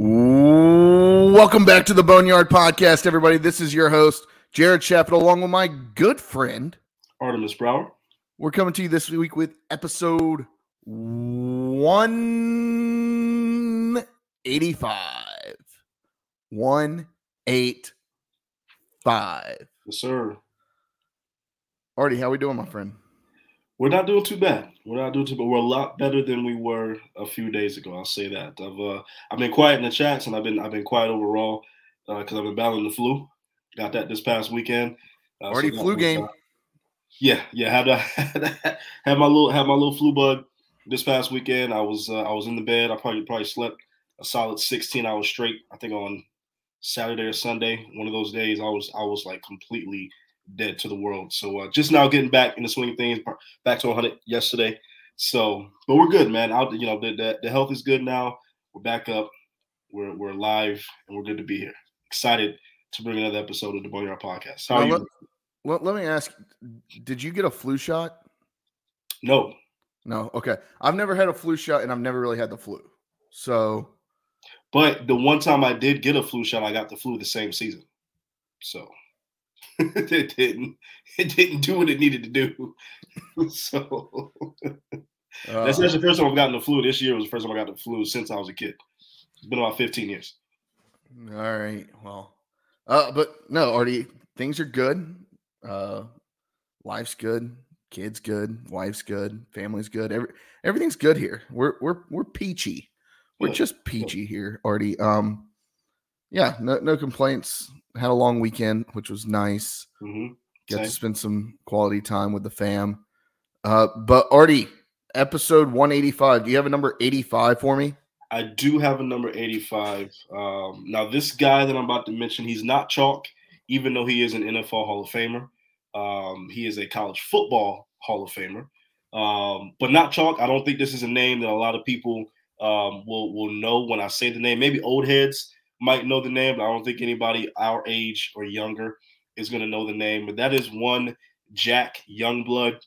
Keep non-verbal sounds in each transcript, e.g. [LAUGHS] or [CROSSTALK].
Welcome back to the Boneyard Podcast, everybody. This is your host, Jared Shafit, along with my good friend, Artemis Brower. We're coming to you this week with episode 185. 185. Yes, sir. Artie, how we doing, my friend? We're not doing too bad. We're not doing too bad. We're a lot better than we were a few days ago. I'll say that. I've uh, I've been quiet in the chats, and I've been I've been quiet overall because uh, I've been battling the flu. Got that this past weekend. Uh, Already so flu game. Uh, yeah, yeah. Had, [LAUGHS] had had my little had my little flu bug this past weekend. I was uh, I was in the bed. I probably probably slept a solid 16 hours straight. I think on Saturday or Sunday, one of those days, I was I was like completely dead to the world. So uh, just now getting back in the swing of things, back to 100 yesterday. So, but we're good, man. Out, you know, the, the, the health is good now. We're back up. We're we're live, and we're good to be here. Excited to bring another episode of the Boneyard Podcast. How well, are you? Let, let me ask: Did you get a flu shot? No. No. Okay. I've never had a flu shot, and I've never really had the flu. So. But the one time I did get a flu shot, I got the flu the same season. So. [LAUGHS] it didn't it didn't do what it needed to do. [LAUGHS] so uh, that's, that's the first time I've gotten the flu. This year was the first time I got the flu since I was a kid. It's been about 15 years. All right. Well, uh, but no, Artie, things are good. Uh, life's good, kids good, wife's good, family's good. Every everything's good here. We're we're we're peachy. We're just peachy here, Artie. Um, yeah, no no complaints had a long weekend, which was nice. Mm-hmm. Get to spend some quality time with the fam. Uh, but Artie, episode 185. Do you have a number 85 for me? I do have a number 85. Um, now, this guy that I'm about to mention, he's not chalk, even though he is an NFL Hall of Famer. Um, he is a college football Hall of Famer, um, but not chalk. I don't think this is a name that a lot of people um, will will know when I say the name. Maybe old heads might know the name, but I don't think anybody our age or younger is going to know the name. But that is one Jack Youngblood,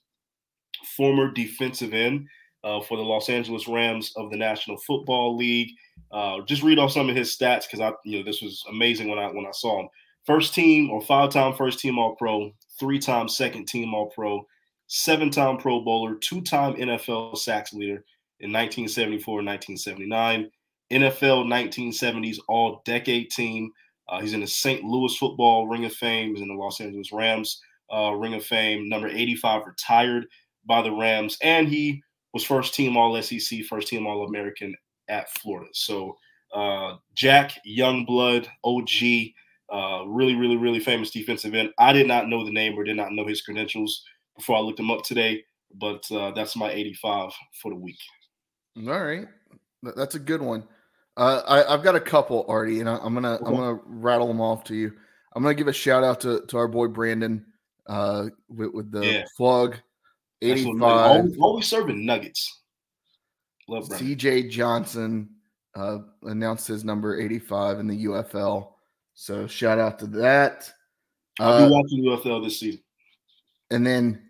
former defensive end uh, for the Los Angeles Rams of the National Football League. Uh, just read off some of his stats because I, you know, this was amazing when I when I saw him. First team or five-time first team All Pro, three-time second team All Pro, seven-time Pro Bowler, two-time NFL sacks leader in 1974 and 1979. NFL 1970s All Decade Team. Uh, he's in the St. Louis Football Ring of Fame. He's in the Los Angeles Rams uh, Ring of Fame. Number 85 retired by the Rams, and he was first team All SEC, first team All American at Florida. So uh, Jack Youngblood, OG, uh, really, really, really famous defensive end. I did not know the name or did not know his credentials before I looked him up today, but uh, that's my 85 for the week. All right, that's a good one. Uh, I, have got a couple Artie, and I, am gonna I'm gonna rattle them off to you. I'm gonna give a shout out to, to our boy Brandon uh, with, with the yeah. plug 85. Always, always, serving nuggets. Love CJ Johnson uh, announced his number 85 in the UFL. So shout out to that. I'll be uh, watching UFL this season. And then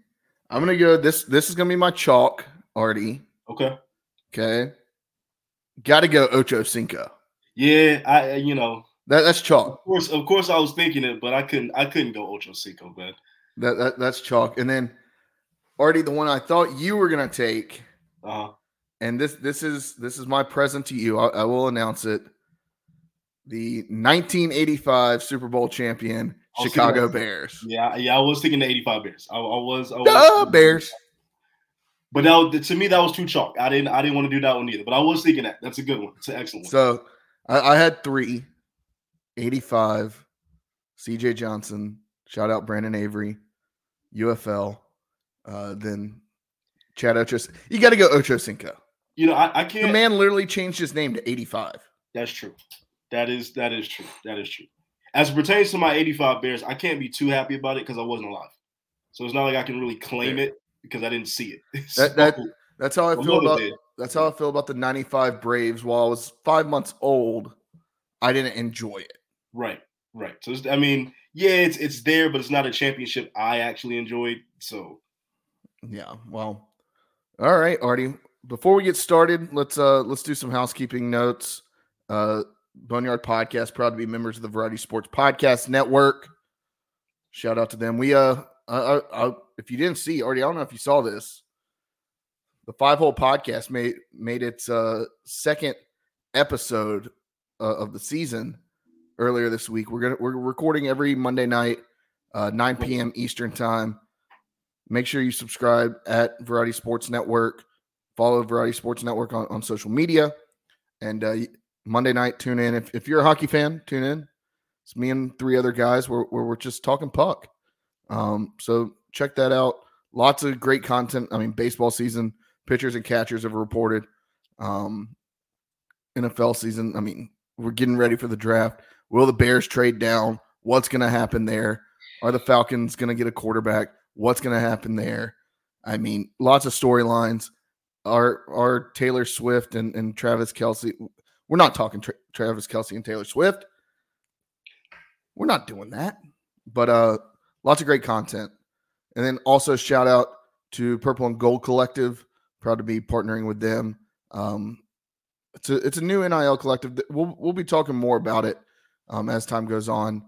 I'm gonna go. This this is gonna be my chalk, Artie. Okay. Okay. Got to go Ocho Cinco. Yeah, I you know that that's chalk. Of course, of course, I was thinking it, but I couldn't. I couldn't go Ocho Cinco, man. That, that that's chalk. And then, Artie the one I thought you were gonna take. Uh-huh. And this this is this is my present to you. I, I will announce it. The 1985 Super Bowl champion Chicago Bears. Yeah, yeah, I was thinking the 85 Bears. I, I was. I was Bears. But that, to me, that was too chalk. I didn't I didn't want to do that one either. But I was thinking that. That's a good one. It's an excellent one. So I, I had three 85, CJ Johnson, shout out Brandon Avery, UFL, uh, then Chad Ocho. You got to go Ocho Cinco. You know, I, I can't. The man literally changed his name to 85. That's true. That is that is true. That is true. As it pertains to my 85 Bears, I can't be too happy about it because I wasn't alive. So it's not like I can really claim it because I didn't see it. [LAUGHS] so, that, that that's how I feel about that's how I feel about the 95 Braves. While I was five months old, I didn't enjoy it. Right, right. So I mean, yeah, it's it's there, but it's not a championship I actually enjoyed. So yeah, well, all right, Artie. Before we get started, let's uh let's do some housekeeping notes. Uh Boneyard Podcast, proud to be members of the Variety Sports Podcast Network. Shout out to them. We uh, I, I, if you didn't see already, I don't know if you saw this. The Five Hole Podcast made made its uh, second episode uh, of the season earlier this week. We're gonna we're recording every Monday night, uh, 9 p.m. Eastern time. Make sure you subscribe at Variety Sports Network. Follow Variety Sports Network on, on social media. And uh, Monday night, tune in. If, if you're a hockey fan, tune in. It's me and three other guys where, where we're just talking puck. Um, so check that out. Lots of great content. I mean, baseball season, pitchers and catchers have reported. Um, NFL season. I mean, we're getting ready for the draft. Will the Bears trade down? What's going to happen there? Are the Falcons going to get a quarterback? What's going to happen there? I mean, lots of storylines. Are are Taylor Swift and, and Travis Kelce? We're not talking tra- Travis Kelce and Taylor Swift. We're not doing that. But uh, lots of great content. And then also shout out to Purple and Gold Collective. Proud to be partnering with them. Um, it's a it's a new NIL collective. We'll we'll be talking more about it um, as time goes on.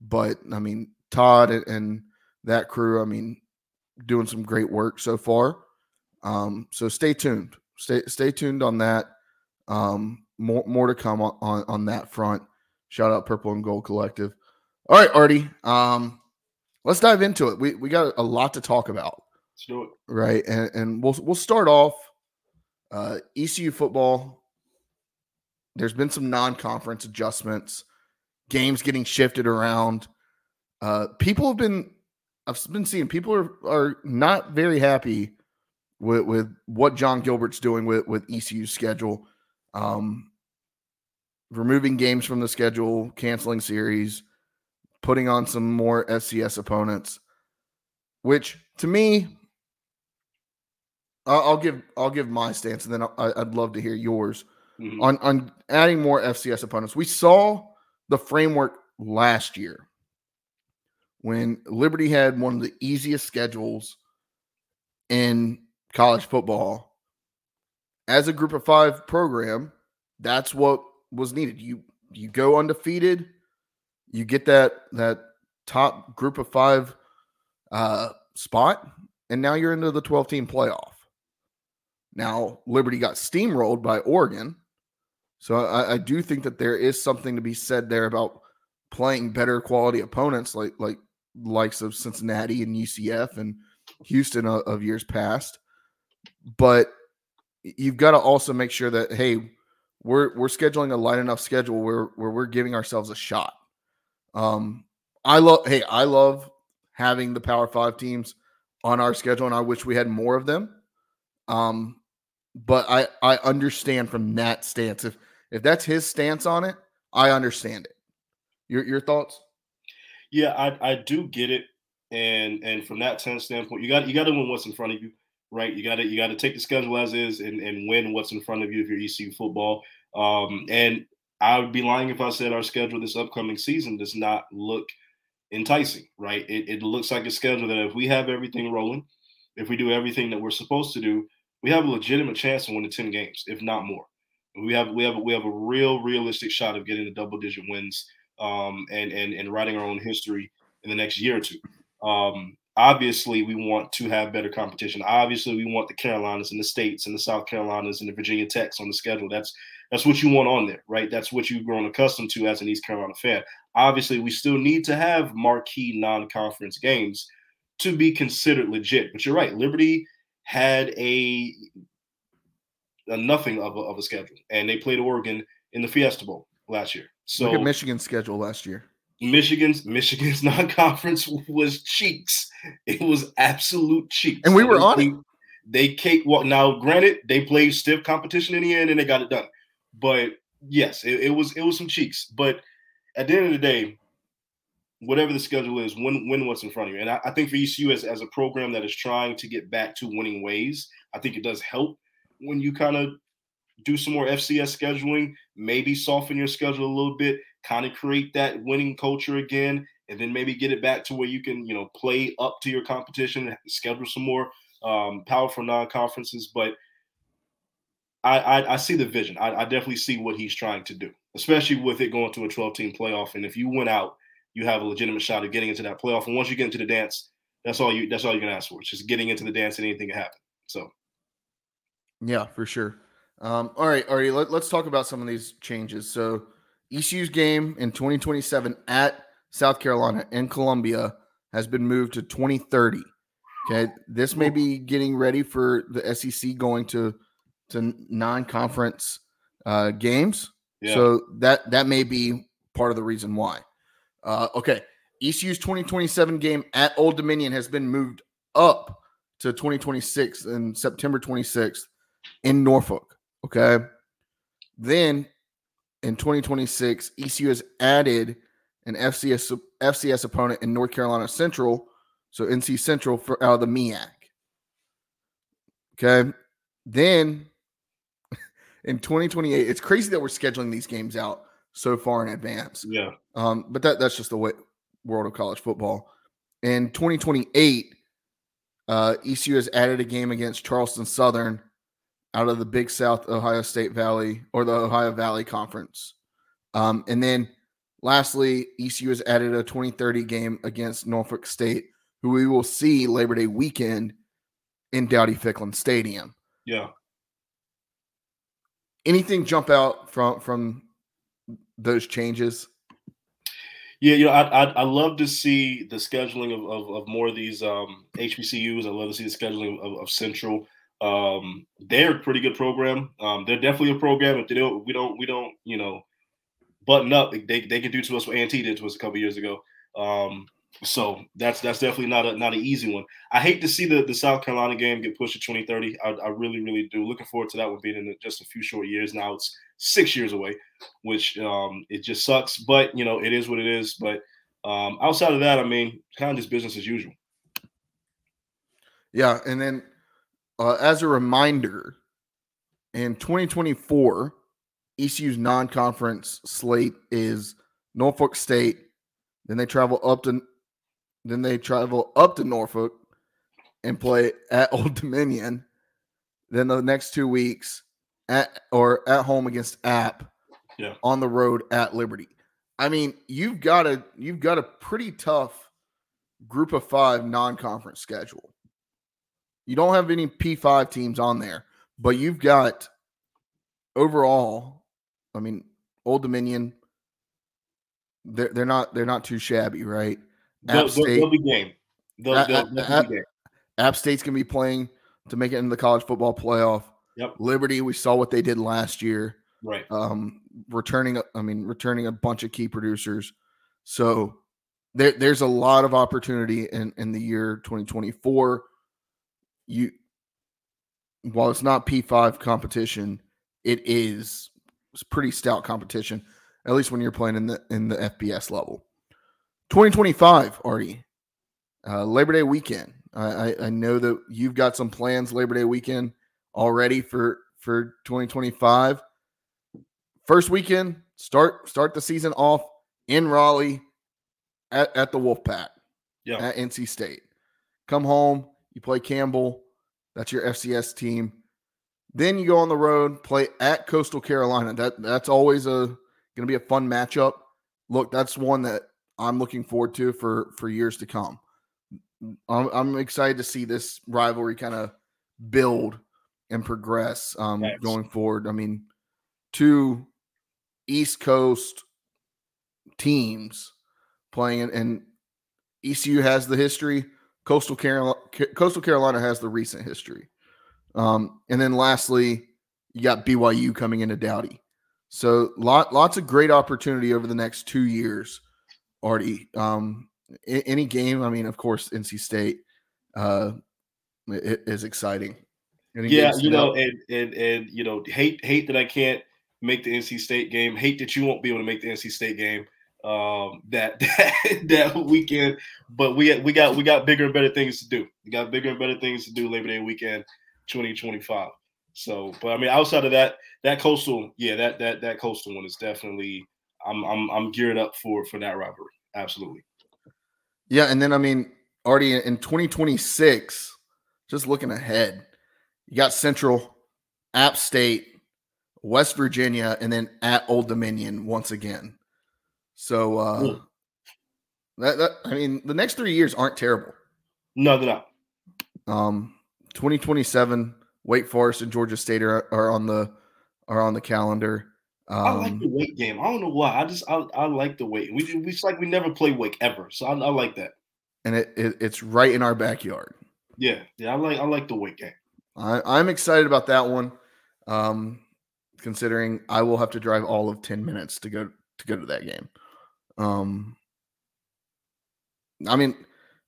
But I mean, Todd and, and that crew, I mean, doing some great work so far. Um, so stay tuned. Stay stay tuned on that. Um, more more to come on, on, on that front. Shout out Purple and Gold Collective. All right, Artie. Um, let's dive into it. We we got a lot to talk about. Let's do it. Right, and and we'll we'll start off. Uh, ECU football. There's been some non-conference adjustments, games getting shifted around. Uh, people have been, I've been seeing people are are not very happy with with what Jon Gilbert's doing with with ECU's schedule. Um, removing games from the schedule, canceling series, putting on some more FCS opponents, which to me, I'll, give I'll give my stance, and then I, would love to hear yours mm-hmm. on on adding more FCS opponents. We saw the framework last year when Liberty had one of the easiest schedules in college football. As a group of five program, that's what was needed. You you go undefeated, you get that that top group of five uh, spot, and now you're into the 12 team playoff. Now Liberty got steamrolled by Oregon, so I, I do think that there is something to be said there about playing better quality opponents like like likes of Cincinnati and UCF and Houston of, of years past. But you've got to also make sure that hey, we're we're scheduling a light enough schedule where where we're giving ourselves a shot. Um, I love hey, I love having the Power Five teams on our schedule, and I wish we had more of them. Um, but I I understand from that stance. If if that's his stance on it, I understand it. Your your thoughts? Yeah, I I do get it, and and from that standpoint, you got you got to win what's in front of you right? You got to you got to take the schedule as is and, and win what's in front of you if you're ECU football. Um, and I would be lying if I said our schedule this upcoming season does not look enticing, right? It, it looks like a schedule that if we have everything rolling, if we do everything that we're supposed to do, we have a legitimate chance to win the 10 games, if not more. We have we have we have a real realistic shot of getting the double digit wins um, and and and writing our own history in the next year or two. Um, obviously we want to have better competition. Obviously, we want the Carolinas and the states and the South Carolinas and the Virginia Techs on the schedule. That's that's what you want on there, right? That's what you've grown accustomed to as an East Carolina fan. Obviously, we still need to have marquee non-conference games to be considered legit. But you're right, Liberty had a a nothing of a, of a schedule, and they played Oregon in the Fiesta Bowl last year. So look at Michigan's schedule last year. Michigan's Michigan's [LAUGHS] non-conference was cheeks. It was absolute cheeks. And we were on it. They cake well now, granted, they played stiff competition in the end and they got it done. But yes, it, it was it was some cheeks. But at the end of the day, whatever the schedule is, win win what's in front of you. And I, I think for ECU as, as a program that is trying to get back to winning ways, I think it does help when you kind of do some more FCS scheduling, maybe soften your schedule a little bit, kind of create that winning culture again, and then maybe get it back to where you can, you know, play up to your competition, schedule some more um, powerful non-conferences. But I, I, I see the vision. I, I, definitely see what he's trying to do. especially with it going to a 12 team playoff. And if you win out, you have a legitimate shot of getting into that playoff. And once you get into the dance, that's all you that's all you can ask for. It's just getting into the dance and anything can happen. So yeah, for sure. Um, all right, Artie, let, let's talk about some of these changes. So ECU's game in 2027 at South Carolina and Columbia has been moved to 2030. Okay, this may be getting ready for the SEC going to to non-conference uh, games. Yeah. So that that may be part of the reason why. Uh, okay, ECU's 2027 game at Old Dominion has been moved up to 2026 and September 26th in Norfolk. Okay, then in 2026, ECU has added an FCS FCS opponent in North Carolina Central, so NC Central for out of the MEAC. Okay, then in 2028, it's crazy that we're scheduling these games out so far in advance. Yeah. Um, but that that's just the way world of college football. In 2028, uh, ECU has added a game against Charleston Southern out of the Big South Ohio State Valley or the Ohio Valley Conference. Um, and then lastly, ECU has added a 2030 game against Norfolk State, who we will see Labor Day weekend in Dowdy Ficklen Stadium. Yeah. Anything jump out from from those changes? Yeah, you know, I I, love to see the scheduling of, of, of more of these um, HBCUs. I love to see the scheduling of, of Central. Um, they're a pretty good program. Um, they're definitely a program. If they don't, we don't, we don't, you know, button up. They they can do to us what A&T did to us a couple years ago. Um, so that's that's definitely not a not an easy one. I hate to see the, the South Carolina game get pushed to 2030. I, I really really do. Looking forward to that one being in just a few short years. Now it's six years away, which um, it just sucks. But you know it is what it is. But um, outside of that, I mean, kind of just business as usual. Yeah, and then uh, as a reminder, in 2024, ECU's non-conference slate is Norfolk State. Then they travel up to then they travel up to Norfolk and play at [LAUGHS] Old Dominion. Then the next two weeks at or at home against App. Yeah. On the road at Liberty. I mean, you've got a you've got a pretty tough group of five non-conference schedule. You don't have any P5 teams on there, but you've got overall, I mean, Old Dominion, they're they're not they're not too shabby, right? App State, they'll, be game. They'll, App, they'll, they'll App, be game. App State's gonna be playing to make it into the college football playoff. Yep. Liberty, we saw what they did last year. Right. Um, returning, I mean, returning a bunch of key producers. So there, there's a lot of opportunity in in the year 2024. You, while it's not P5 competition, it is it's pretty stout competition. At least when you're playing in the in the FBS level. 2025, Artie. Uh, Labor Day weekend. I, I know that you've got some plans Labor Day weekend already for for 2025. First weekend, start start the season off in Raleigh at, at the Wolfpack. Yeah. At NC State. Come home, you play Campbell. That's your FCS team. Then you go on the road, play at Coastal Carolina. That that's always a going to be a fun matchup. Look, that's one that I'm looking forward to for for years to come. I'm, I'm excited to see this rivalry kind of build and progress um, going forward. I mean, two East Coast teams playing, and ECU has the history. Coastal Carolina, Coastal Carolina has the recent history. Um, and then lastly, you got BYU coming into Dowdy. So lot lots of great opportunity over the next two years Artie. Um, any game, I mean, of course, NC State uh, is exciting. Any yeah, you know, and, and and you know, hate hate that I can't make the NC State game. Hate that you won't be able to make the NC State game um, that [LAUGHS] that, that weekend. But we we got we got bigger and better things to do. We got bigger and better things to do Labor Day weekend, 2025. So, but I mean, outside of that, that coastal, yeah, that that that coastal one is definitely I'm I'm I'm geared up for for that rivalry. Absolutely. Yeah, and then I mean, Artie in 2026, just looking ahead, you got Central, App State, West Virginia, and then at Old Dominion once again. So uh, that, that I mean, the next three years aren't terrible. No, they're not. Um, 2027, Wake Forest and Georgia State are, are on the are on the calendar. Um, I like the Wake game. I don't know why. I just I, I like the Wake. We we just like we never play Wake ever, so I, I like that. And it, it, it's right in our backyard. Yeah, yeah. I like I like the Wake game. I, I'm excited about that one. Um, considering I will have to drive all of 10 minutes to go to go to that game. Um, I mean,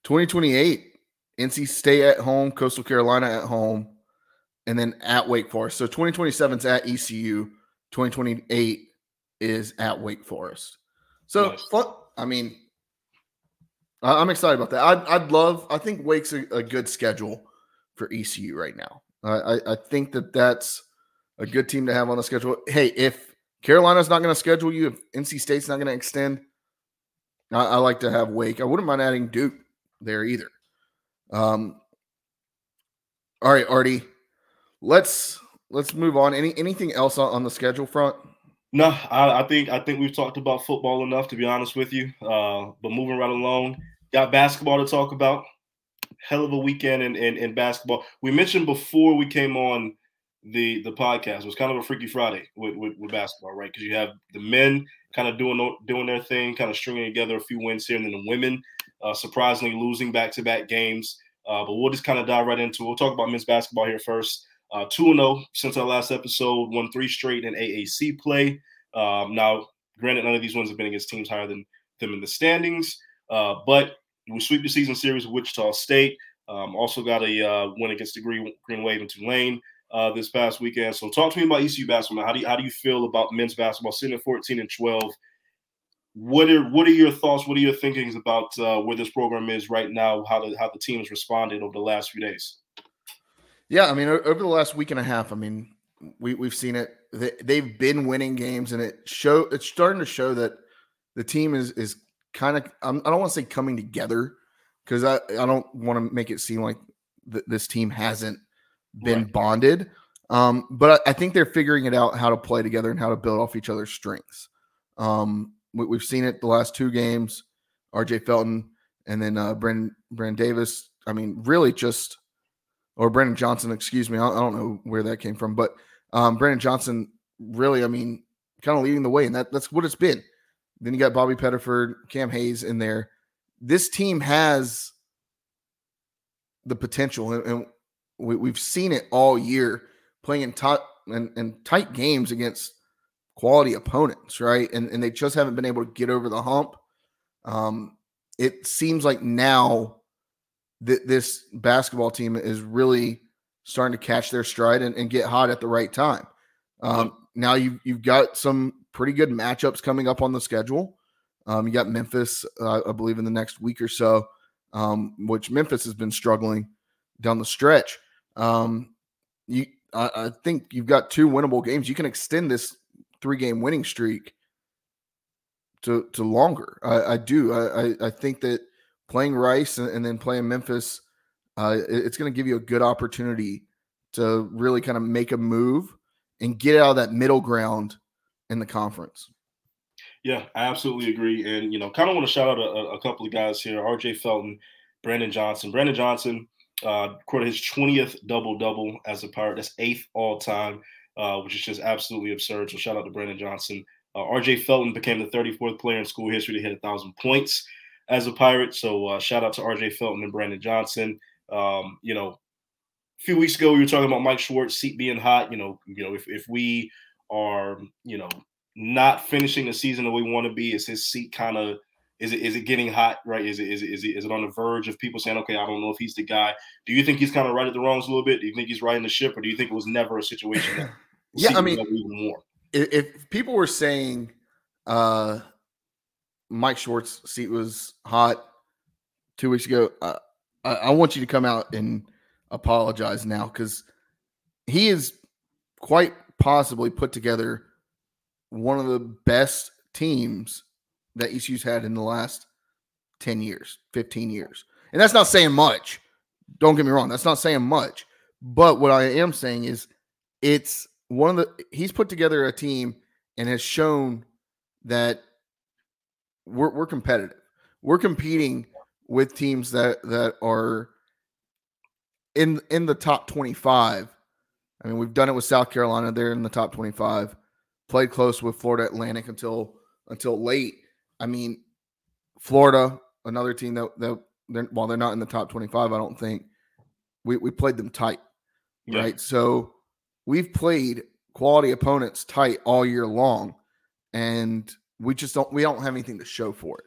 2028, NC State at home, Coastal Carolina at home, and then at Wake Forest. So 2027 is at ECU, 2028 is at Wake Forest. So, nice. fun, I mean, I'm excited about that. I'd, I'd love, I think Wake's a, a good schedule for ECU right now. I, I think that that's a good team to have on the schedule. Hey, if Carolina's not going to schedule you, if NC State's not going to extend, I, I, like to have Wake. I wouldn't mind adding Duke there either. Um, all right, Artie, let's let's move on. Any anything else on, on the schedule front? No, I, I, think I think we've talked about football enough to be honest with you. Uh, but moving right along, got basketball to talk about hell of a weekend in, in, in basketball. We mentioned before we came on the the podcast it was kind of a freaky Friday with, with, with basketball, right? Because you have the men kind of doing doing their thing, kind of stringing together a few wins here, and then the women uh, surprisingly losing back to back games. Uh, but we'll just kind of dive right into. it. We'll talk about men's basketball here first. Uh, two and zero oh since our last episode, won three straight in AAC play. Um, now, granted, none of these wins have been against teams higher than them in the standings, uh, but we sweep the season series with Wichita State. Um, also got a uh, win against the Green, Green Wave in Tulane uh, this past weekend. So talk to me about ECU basketball. How do you, how do you feel about men's basketball sitting at 14 and 12? What are what are your thoughts? What are your thinkings about uh, where this program is right now? How the how the team has responded over the last few days? Yeah, I mean, over the last week and a half, I mean, we we've seen it. They've been winning games, and it show it's starting to show that the team is is kind of I don't want to say coming together because I, I don't want to make it seem like th- this team hasn't been right. bonded. Um, but I, I, think they're figuring it out how to play together and how to build off each other's strengths. Um, we, have seen it the last two games. RJ Felton and then uh, Brandon Davis. I mean, really just or Brandon Johnson. Excuse me. I, don't know where that came from, but um, Brandon Johnson really. I mean, kind of leading the way, and that that's what it's been. Then you got Bobby Pettiford, Cam Hayes in there. This team has the potential, and, and we, have seen it all year playing in tight and, tight games against quality opponents, right? And and they just haven't been able to get over the hump. Um, it seems like now that this basketball team is really starting to catch their stride and, and get hot at the right time. Um, now you've you've got some pretty good matchups coming up on the schedule. Um, you got Memphis, uh, I believe, in the next week or so, um, which Memphis has been struggling down the stretch. Um, you, I, I, think you've got two winnable games. You can extend this three game winning streak to to longer. I, I do. I, I think that playing Rice and, and then playing Memphis, uh, it, it's going to give you a good opportunity to really kind of make a move and get out of that middle ground in the conference. Yeah, I absolutely agree. And, you know, kind of want to shout out a, a couple of guys here RJ Felton, Brandon Johnson. Brandon Johnson uh, recorded his 20th double double as a Pirate. That's eighth all time, uh, which is just absolutely absurd. So shout out to Brandon Johnson. Uh, RJ Felton became the 34th player in school history to hit a thousand points as a Pirate. So uh, shout out to RJ Felton and Brandon Johnson. Um, you know, a few weeks ago we were talking about Mike Schwartz seat being hot. You know, you know if if we are you know not finishing the season the way we want to be, is his seat kind of is it is it getting hot? Right? Is it is it is it is it on the verge of people saying, okay, I don't know if he's the guy? Do you think he's kind of right at the wrongs a little bit? Do you think he's riding the ship, or do you think it was never a situation? yeah, I mean, even more. If, if people were saying uh, Mike Schwartz seat was hot two weeks ago, uh, I, I want you to come out and apologize now because he is quite possibly put together one of the best teams that ECU's had in the last 10 years, 15 years. And that's not saying much. Don't get me wrong. That's not saying much. But what I am saying is it's one of the he's put together a team and has shown that we're we're competitive. We're competing with teams that that are in in the top 25. I mean, we've done it with South Carolina. They're in the top 25. Played close with Florida Atlantic until until late. I mean, Florida, another team that that they're while they're not in the top 25, I don't think we we played them tight. Yeah. Right? So we've played quality opponents tight all year long and we just don't we don't have anything to show for it.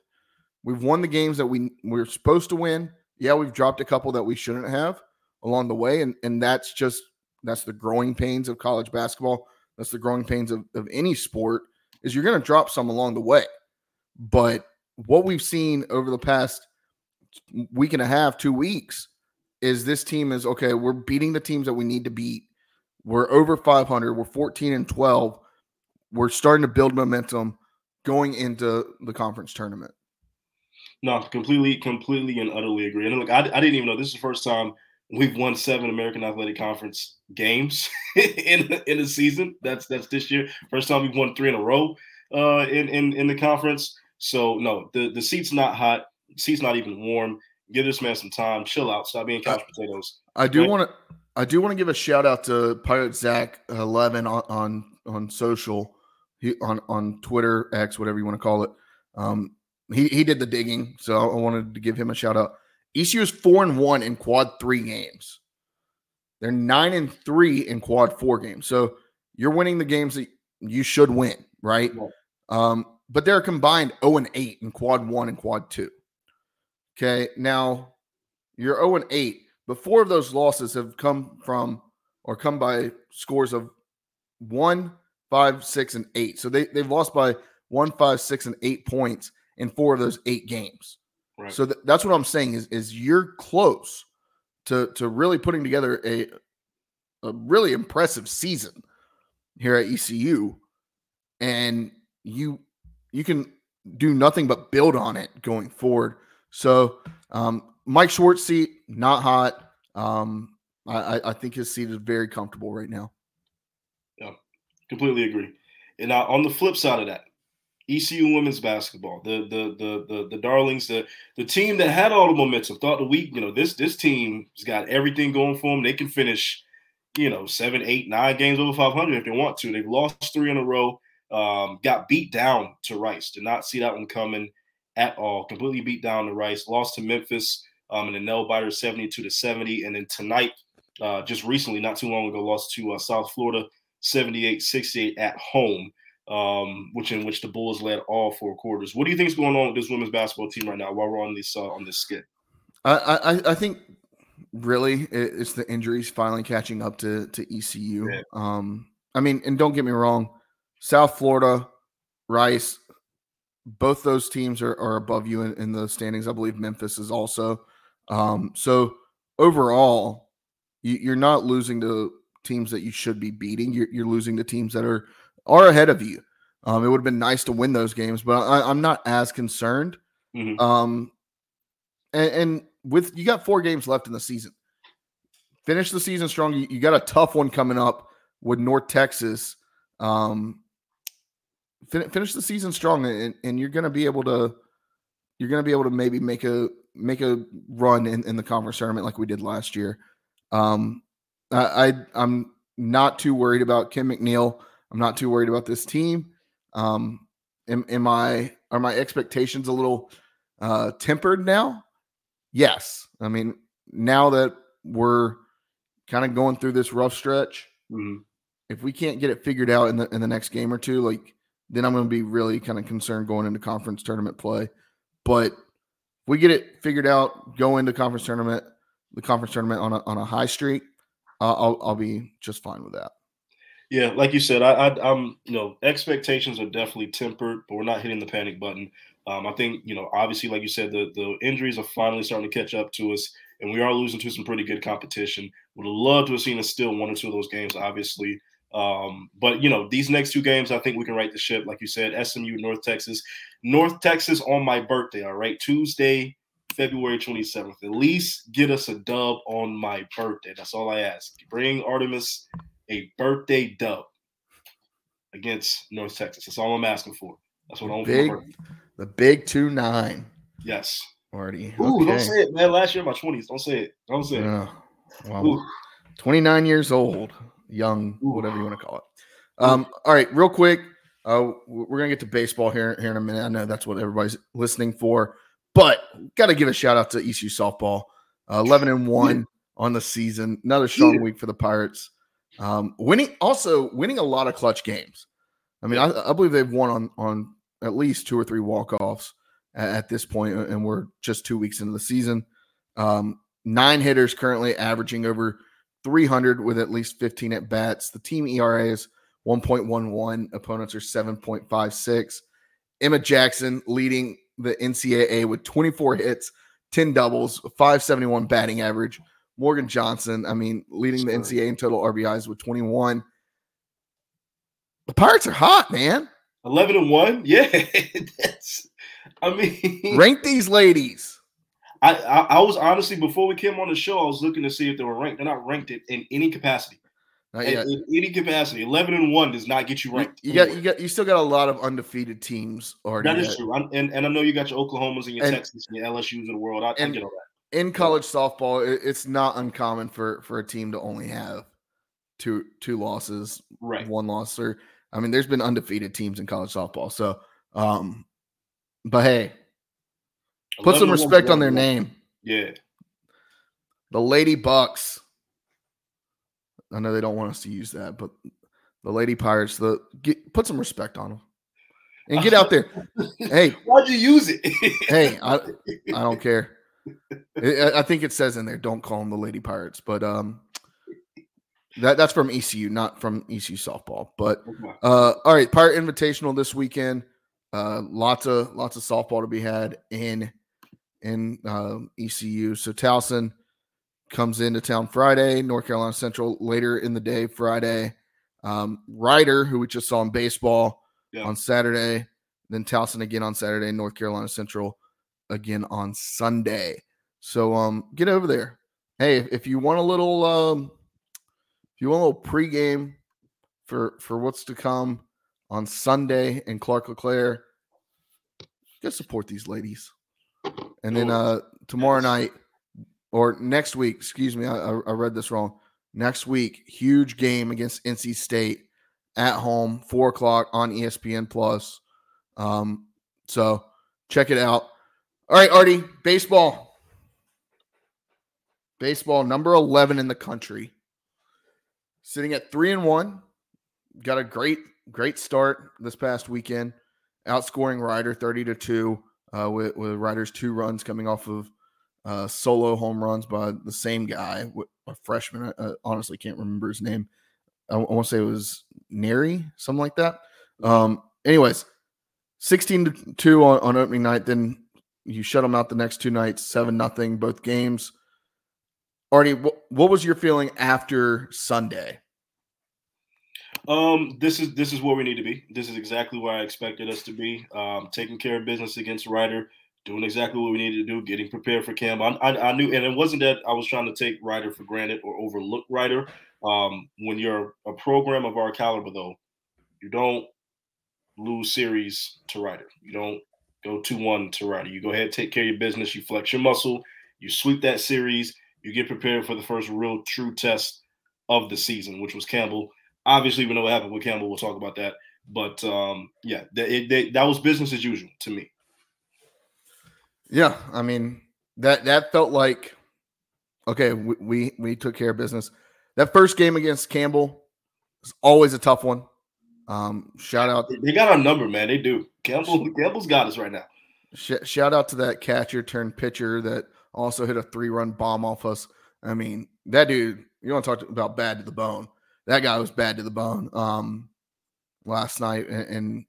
We've won the games that we we're supposed to win. Yeah, we've dropped a couple that we shouldn't have along the way, and and that's just that's the growing pains of college basketball. That's the growing pains of, of any sport is you're going to drop some along the way. But what we've seen over the past week and a half, two weeks, is this team is okay. We're beating the teams that we need to beat. We're over 500. We're 14 and 12. We're starting to build momentum going into the conference tournament. No, completely, completely, and utterly agree. And look, I, I didn't even know this is the first time we've won seven American Athletic Conference games [LAUGHS] in in the season. That's that's this year. First time we've won three in a row uh, in in in the conference. So no, the the seat's not hot. The seat's not even warm. Give this man some time. Chill out. Stop being couch potatoes. I do want to. I do want to give a shout out to Pirate Zach Eleven on, on on social, he, on on Twitter X, whatever you want to call it. Um, he he did the digging, so I wanted to give him a shout out. ECU is four and one in quad three games. They're nine and three in quad four games. So you're winning the games that you should win, right? Yeah. Um, but they're combined 0 and 8 in quad one and quad two. Okay. Now you're 0 and 8, but four of those losses have come from or come by scores of one, five, six, and eight. So they, they've lost by one, five, six, and eight points in four of those eight games. Right. So th- that's what I'm saying is is you're close to to really putting together a a really impressive season here at ECU, and you you can do nothing but build on it going forward. So um, Mike Schwartz seat not hot. Um, I, I think his seat is very comfortable right now. Completely agree. And now on the flip side of that, ECU women's basketball, the the the the, the darlings, the the team that had all the momentum. Thought the week, you know, this this team's got everything going for them. They can finish, you know, seven, eight, nine games over 500 if they want to. They've lost three in a row. Um, got beat down to Rice. Did not see that one coming at all. Completely beat down to Rice. Lost to Memphis um, in the nail biter, 72 to 70. And then tonight, uh, just recently, not too long ago, lost to uh, South Florida, 78-68 at home um, which in which the Bulls led all four quarters. What do you think is going on with this women's basketball team right now while we're on this uh, on this skit? I, I, I think really it's the injuries finally catching up to to ECU. Yeah. Um, I mean, and don't get me wrong, South Florida, Rice, both those teams are, are above you in, in the standings. I believe Memphis is also. Um, so overall, you, are not losing to teams that you should be beating. You're, you're losing to teams that are are ahead of you. Um, it would have been nice to win those games, but I, am not as concerned. Mm-hmm. Um, and, and, with you got four games left in the season, finish the season strong. You, you got a tough one coming up with North Texas. Um, fin- finish the season strong, and, and you're going to be able to you're going to be able to maybe make a make a run in, in the conference tournament like we did last year. Um, I, I I'm not too worried about Kim McNeill. I'm not too worried about this team. Um, am, am I are my expectations a little uh, tempered now? Yes. I mean, now that we're kind of going through this rough stretch, mm-hmm. if we can't get it figured out in the in the next game or two, like then I'm going to be really kind of concerned going into conference tournament play. But we get it figured out, go into conference tournament, the conference tournament on a on a high streak, I'll I'll be just fine with that. Yeah, like you said, I, I, am you know, expectations are definitely tempered, but we're not hitting the panic button. Um, I think, you know, obviously, like you said, the the injuries are finally starting to catch up to us, and we are losing to some pretty good competition. Would have loved to have seen us still one or two of those games, obviously. Um, but you know, these next two games, I think we can right the ship. Like you said, SMU, North Texas, North Texas on my birthday. All right, Tuesday, February 27th. At least get us a dub on my birthday. That's all I ask. Bring Artemis a birthday dub against North Texas. That's all I'm asking for. That's what I want. Big, the big two nine. Yes. Marty. Ooh, okay. don't say it, man. Last year, in my twenties. Don't say it. Don't say it. Well, 29 years old, young, Ooh. whatever you want to call it. Um, all right, real quick. Uh, we're gonna get to baseball here, here in a minute. I know that's what everybody's listening for, but got to give a shout out to ECU softball. Uh, 11 and one on the season. Another strong week for the Pirates. Um, winning also winning a lot of clutch games. I mean, I, I believe they've won on on at least two or three walk offs at, at, this point, and we're just two weeks into the season. Um, nine hitters currently averaging over 300 with at least 15 at bats. The team ERA is 1.11. Opponents are 7.56. Emma Jackson leading the NCAA with 24 hits, 10 doubles, 571 batting average. Morgan Johnson, I mean, leading the NCAA in total RBIs with 21. The Pirates are hot, man. 11 and 1? Yeah. [LAUGHS] That's, I mean, [LAUGHS] rank these ladies. I, I, I was honestly, before we came on the show, I was looking to see if they were ranked. They're not ranked in, in any capacity. Not yet. In, any capacity, eleven and one does not get you ranked. You, you got, you got, you still got a lot of undefeated teams already. That is true, I'm, and and I know you got your Oklahomas and your and, Texas and your LSU's in the world. I, and, I get all that in college softball, it's not uncommon for for a team to only have two two losses, right? One loss, or I mean, there's been undefeated teams in college softball. So, um, but hey, put some respect on their name. Yeah, the Lady Bucks. I know they don't want us to use that, but the Lady Pirates. The get, put some respect on them and get out there. [LAUGHS] hey, why'd you use it? hey, I I don't care. I think it says in there, don't call them the Lady Pirates, but um, that that's from ECU, not from ECU softball. But uh, all right, Pirate Invitational this weekend. Uh, lots of lots of softball to be had in in uh, ECU. So Towson comes into town Friday. North Carolina Central later in the day Friday. Um, Rider, who we just saw in baseball yeah. on Saturday. Then Towson again on Saturday. North Carolina Central again on Sunday. So um get over there. Hey, if, if you want a little um if you want a little pregame for for what's to come on Sunday in Clark LeClair, go support these ladies. And then uh tomorrow night or next week, excuse me, I, I read this wrong. Next week, huge game against NC State at home, four o'clock on ESPN Plus. Um, so check it out. All right, Artie, baseball. Baseball number 11 in the country. Sitting at 3 and 1. Got a great great start this past weekend. Outscoring Rider 30 to 2 uh, with with Rider's two runs coming off of uh, solo home runs by the same guy, a freshman. I, honestly can't remember his name. I, I want to say it was Neri, something like that. Um, anyways, 16 to 2 on, on opening night. Then you shut them out the next two nights, seven nothing, both games. Artie, what, what was your feeling after Sunday? Um, this is this is where we need to be. This is exactly where I expected us to be. Um, taking care of business against Rider, doing exactly what we needed to do, getting prepared for camp. I, I, I, knew, and it wasn't that I was trying to take Rider for granted or overlook Rider. Um, when you're a program of our caliber, though, you don't lose series to Rider. You don't Go 2 1 to Rider. You go ahead, take care of your business. You flex your muscle. You sweep that series. You get prepared for the first real true test of the season, which was Campbell. Obviously, we know what happened with Campbell. We'll talk about that. But um, yeah, that, it, that was business as usual to me. Yeah, I mean that that felt like okay. We we, we took care of business. That first game against Campbell is always a tough one. Um, shout out. They got our number, man. They do. Campbell, Campbell's got us right now. Sh- shout out to that catcher turned pitcher that also hit a three run bomb off us. I mean, that dude, you want to talk about bad to the bone. That guy was bad to the bone um, last night. And, and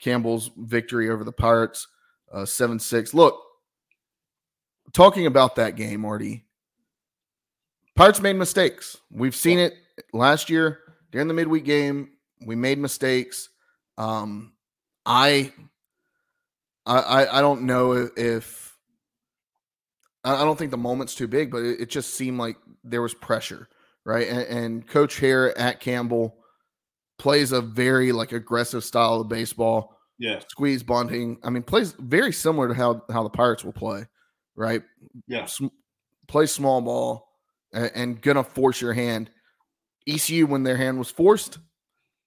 Campbell's victory over the Pirates, uh, 7 6. Look, talking about that game, Marty, Pirates made mistakes. We've seen it last year during the midweek game. We made mistakes. Um, I, I, I don't know if I don't think the moment's too big, but it, it just seemed like there was pressure right? And, and Coach Haire at Campbell plays a very like aggressive style of baseball. Yeah. Squeeze bunting. I mean, plays very similar to how how the Pirates will play, right? Yeah. Sm- play small ball and, and gonna force your hand. ECU when their hand was forced,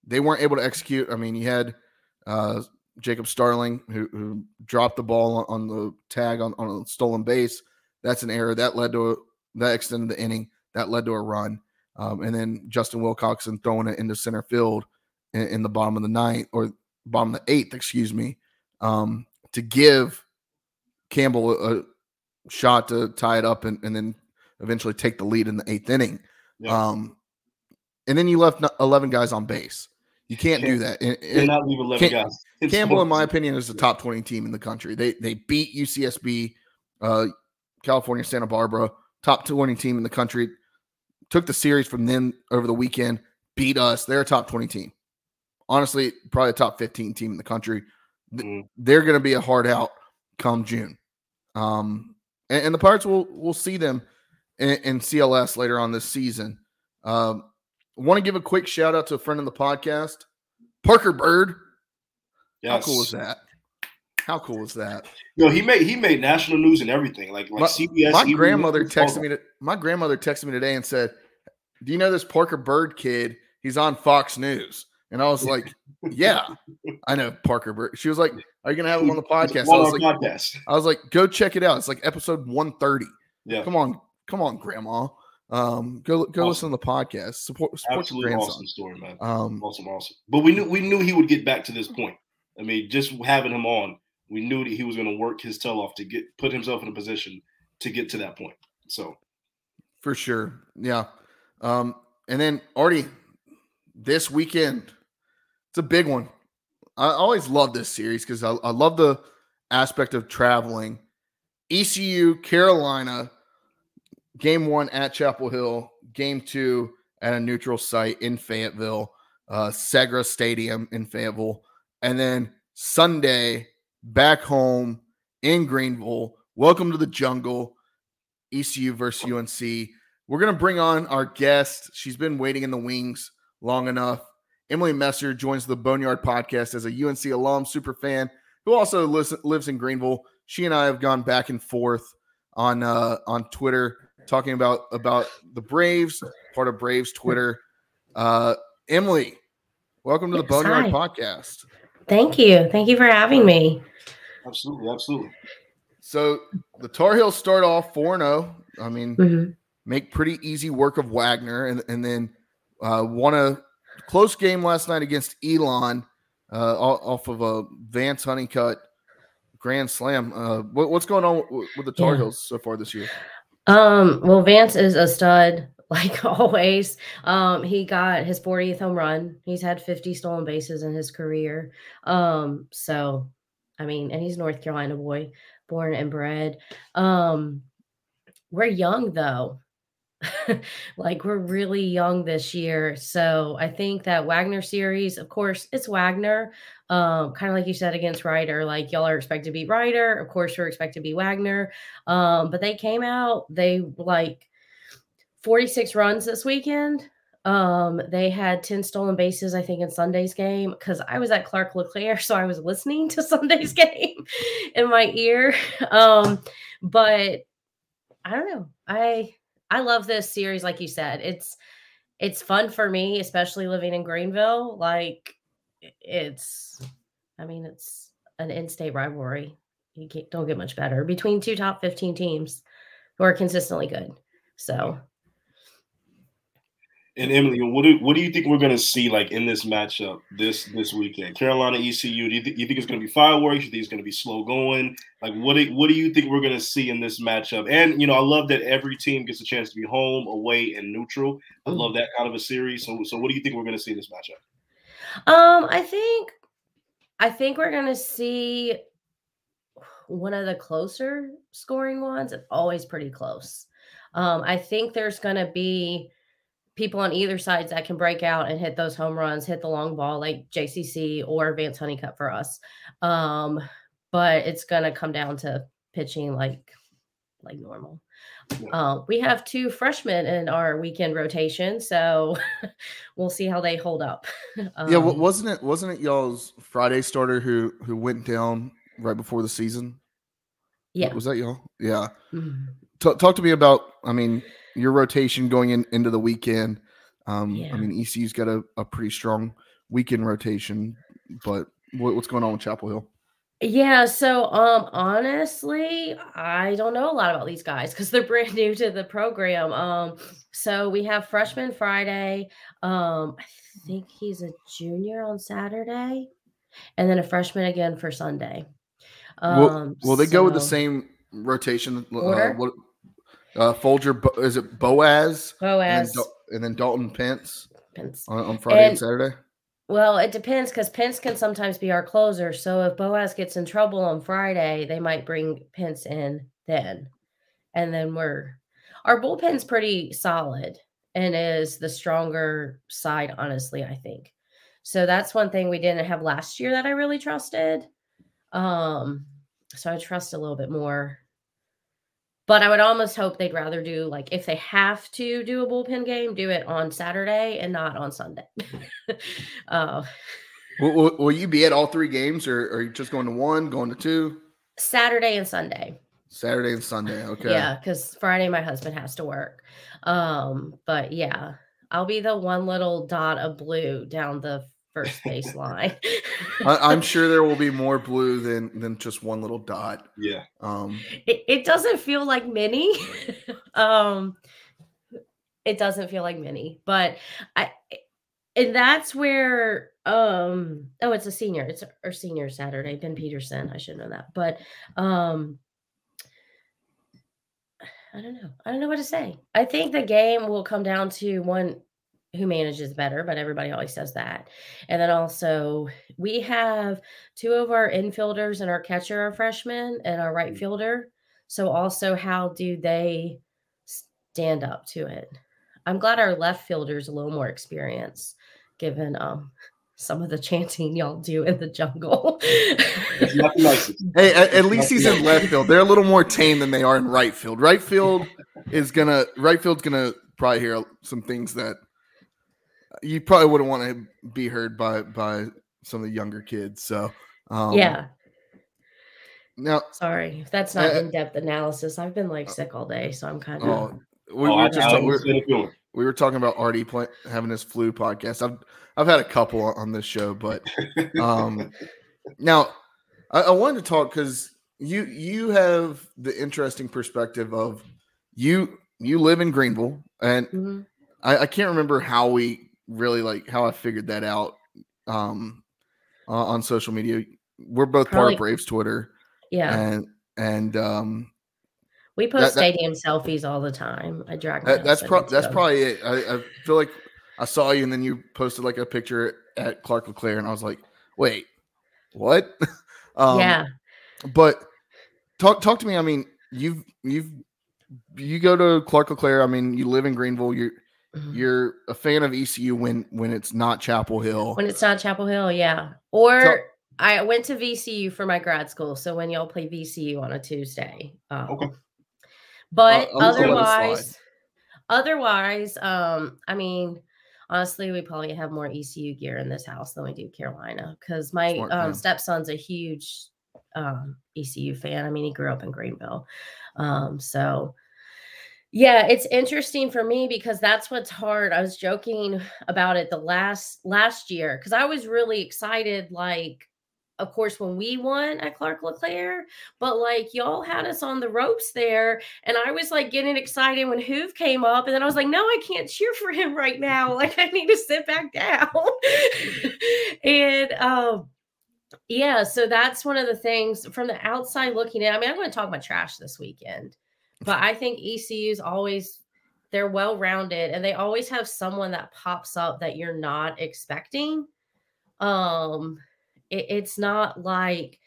they weren't able to execute. I mean, you had uh, Jacob Starling who, who dropped the ball on, on the tag on, on a stolen base. That's an error that led to a, that extended the inning. That led to a run. Um, and then Justin Wilcoxon throwing it into center field in, in, the bottom of the ninth or bottom of the eighth, excuse me, um, to give Campbell a, shot to tie it up and, and, then eventually take the lead in the eighth inning. Yeah. Um, and then you left 11 guys on base. You can't, can't do that. And, and not leave 11 guys. Campbell, in my opinion, is the top 20 team in the country. They they beat UCSB, uh, California, Santa Barbara, top 20 team in the country. Took the series from them over the weekend, beat us. They're a top 20 team. Honestly, probably a top 15 team in the country. Mm. They're going to be a hard out come June. Um, and, and, the Pirates will will see them in, in CLS later on this season. Um, want to give a quick shout out to a friend of the podcast, Parker Byrd. Yes. How cool is that? How cool is that? Yo, he made he made national news and everything. Like like my, CBS. My grandmother texted me. To, my grandmother texted me today and said, "Do you know this Parker Byrd kid? He's on Fox News." And I was like, "Yeah, I know Parker Byrd." She was like, "Are you gonna have him on the podcast?" I was like, podcast. "I was like, go check it out. It's like episode one thirty. Yeah, come on, come on, Grandma." Um, go go awesome. listen to the podcast. Support support Absolutely your grandson. Awesome story, man. Um, awesome, awesome. But we knew we knew he would get back to this point. I mean, just having him on, we knew that he was going to work his tail off to get put himself in a position to get to that point. So, for sure, yeah. Um, and then already this weekend, it's a big one. I always love this series because I, I love the aspect of traveling. ECU, Carolina, game one at Chapel Hill, game two at a neutral site in Fayetteville, uh, Segra Stadium in Fayetteville, and then Sunday back home in Greenville. Welcome to the jungle, ECU versus UNC. We're going to bring on our guest. She's been waiting in the wings long enough. Emily Messer joins the Boneyard podcast as a UNC alum, super fan, who also lives, lives in Greenville. She and I have gone back and forth on uh, on Twitter talking about about the Braves, part of Braves Twitter. Uh, Emily, welcome to yes, the Boneyard hi. podcast. Thank you. Thank you for having me. Absolutely, absolutely. So the Tar Heels start off 4 0. I mean, mm-hmm. make pretty easy work of Wagner and, and then uh, won a close game last night against Elon uh, off of a Vance Honeycutt grand slam. Uh, what, what's going on with, with the Tar yeah. Heels so far this year? Um, well, Vance is a stud, [LAUGHS] like always. Um, he got his 40th home run. He's had 50 stolen bases in his career. Um, so I mean, and he's a North Carolina boy, born and bred. Um, we're young though. [LAUGHS] like we're really young this year. So I think that Wagner series, of course, it's Wagner. Um, kind of like you said against Rider, like y'all are expected to beat Rider. Of course, we're expected to be Wagner. Um, but they came out, they like 46 runs this weekend. Um, they had 10 stolen bases, I think, in Sunday's game because I was at Clark LeClair, [LAUGHS] so I was listening to [LAUGHS] Sunday's game in my ear. Um, but I don't know. I I love this series, like you said. It's it's fun for me, especially living in Greenville. Like it's I mean, it's an in-state rivalry. You don't get much better between two top 15 teams who are consistently good. So and Emily, what do what do you think we're going to see like in this matchup this this weekend? Carolina ECU. Do you, th- you think it's going to be fireworks? Do you think it's going to be slow going? Like what do, what do you think we're going to see in this matchup? And you know, I love that every team gets a chance to be home, away, and neutral. I love that kind of a series. So so what do you think we're going to see in this matchup? Um, I think I think we're going to see one of the closer scoring ones. It's always pretty close. Um, I think there's going to be people on either sides that can break out and hit those home runs, hit the long ball like JCC or Vance Honeycutt for us. Um, but it's gonna come down to pitching like like normal. Uh, we have two freshmen in our weekend rotation, so [LAUGHS] we'll see how they hold up. Um, [LAUGHS] yeah, Um, wasn't it wasn't it y'all's Friday starter who who went down right before the season? yeah. was that y'all? Yeah. Mhm. T- talk to me about. I mean, your rotation going in into the weekend. Um, Yeah. I mean, ECU's got a, a pretty strong weekend rotation, but what, what's going on with Chapel Hill? Yeah, so um honestly, I don't know a lot about these guys because they're [LAUGHS] brand new to the program. Um, so we have freshman Friday. Um, I think he's a junior on Saturday, and then a freshman again for Sunday. Um, will they go with the same rotation? Uh, what, uh, Folger, Bo- is it Boaz? And then, Boaz? And then Dalton Pence Pence. on, on Friday and, And- Saturday. Well, it depends because Pence can sometimes be our closer. So if Boaz gets in trouble on Friday, they might bring Pence in then. And then we're our bullpen's pretty solid and is the stronger side, honestly, I think. So that's one thing we didn't have last year that I really trusted. Um, so I trust a little bit more. But I would almost hope they'd rather do like if they have to do a bullpen game, do it on Saturday and not on Sunday. uh, [LAUGHS] Will, will, will you be at all three games, or, or are you just going to one, going to two? Saturday and Sunday. Saturday and Sunday. Okay. Yeah, because Friday my husband has to work. Um, but yeah, I'll be the one little dot of blue down the first base line. I, I'm [LAUGHS] sure there will be more blue than than just one little dot. Yeah. Um, it, it doesn't feel like mini. [LAUGHS] um, it doesn't feel like mini, but I and that's where um oh it's a senior it's our senior saturday ben peterson i should know that but um i don't know i don't know what to say i think the game will come down to one who manages better but everybody always says that and then also we have two of our infielders and our catcher are freshmen and our right fielder so also how do they stand up to it i'm glad our left fielder is a little more experienced given um [LAUGHS] some of the chanting y'all do in the jungle. It's not the nicest. hey, at, at least he's in left field. They're a little more [LAUGHS] tame than they are in right field. Right field is gonna right field's gonna probably hear some things that you probably wouldn't want to be heard by by some of the younger kids. So um, yeah, Now, sorry if that's not Uh, in-depth analysis. I've been like sick all day, so I'm kind of oh, we, Oh, we were just we were- understand the feeling. we were talking about Artie play, having his flu podcast. I've I've had a couple on this show, but um, now I, I wanted to talk because you you have the interesting perspective of you you live in Greenville, and Mhm. I, I can't remember how we really like how I figured that out um, on, on social media. We're both part of Braves Twitter, yeah. and and um, We post that- that- stadium selfies all the time. I drag That, that's pro- that's probably it. I, I feel like I saw you, and then you posted like a picture at Clark LeClair, and I was like, "Wait, what?" [LAUGHS] um, yeah. But talk talk to me. I mean, you've you've you go to Clark LeClair. I mean, you live in Greenville. You're Mhm. You're a fan of ECU when when it's not Chapel Hill. When it's not Chapel Hill, yeah. Or So- I went to VCU for my grad school, so when y'all play VCU on a Tuesday. Um, Okay. But I'll- I'll let it slide. otherwise, otherwise, um, I mean, honestly, we probably have more ECU gear in this house than we do Carolina because my Smart um, stepson's a huge um, ECU fan. I mean, he grew up in Greenville, um, so yeah, it's interesting for me because that's what's hard. I was joking about it the last last year because I was really excited, like. Of course, when we won at Clark LeClair, but like y'all had us on the ropes there, and I was like getting excited when Hoove came up, and then I was like, no, I can't cheer for him right now. Like I need to sit back down. [LAUGHS] and um yeah, so that's one of the things from the outside looking in. I mean, I'm going to talk about trash this weekend, but I think ECU's always they're well rounded and they always have someone that pops up that you're not expecting. Um it, it's not like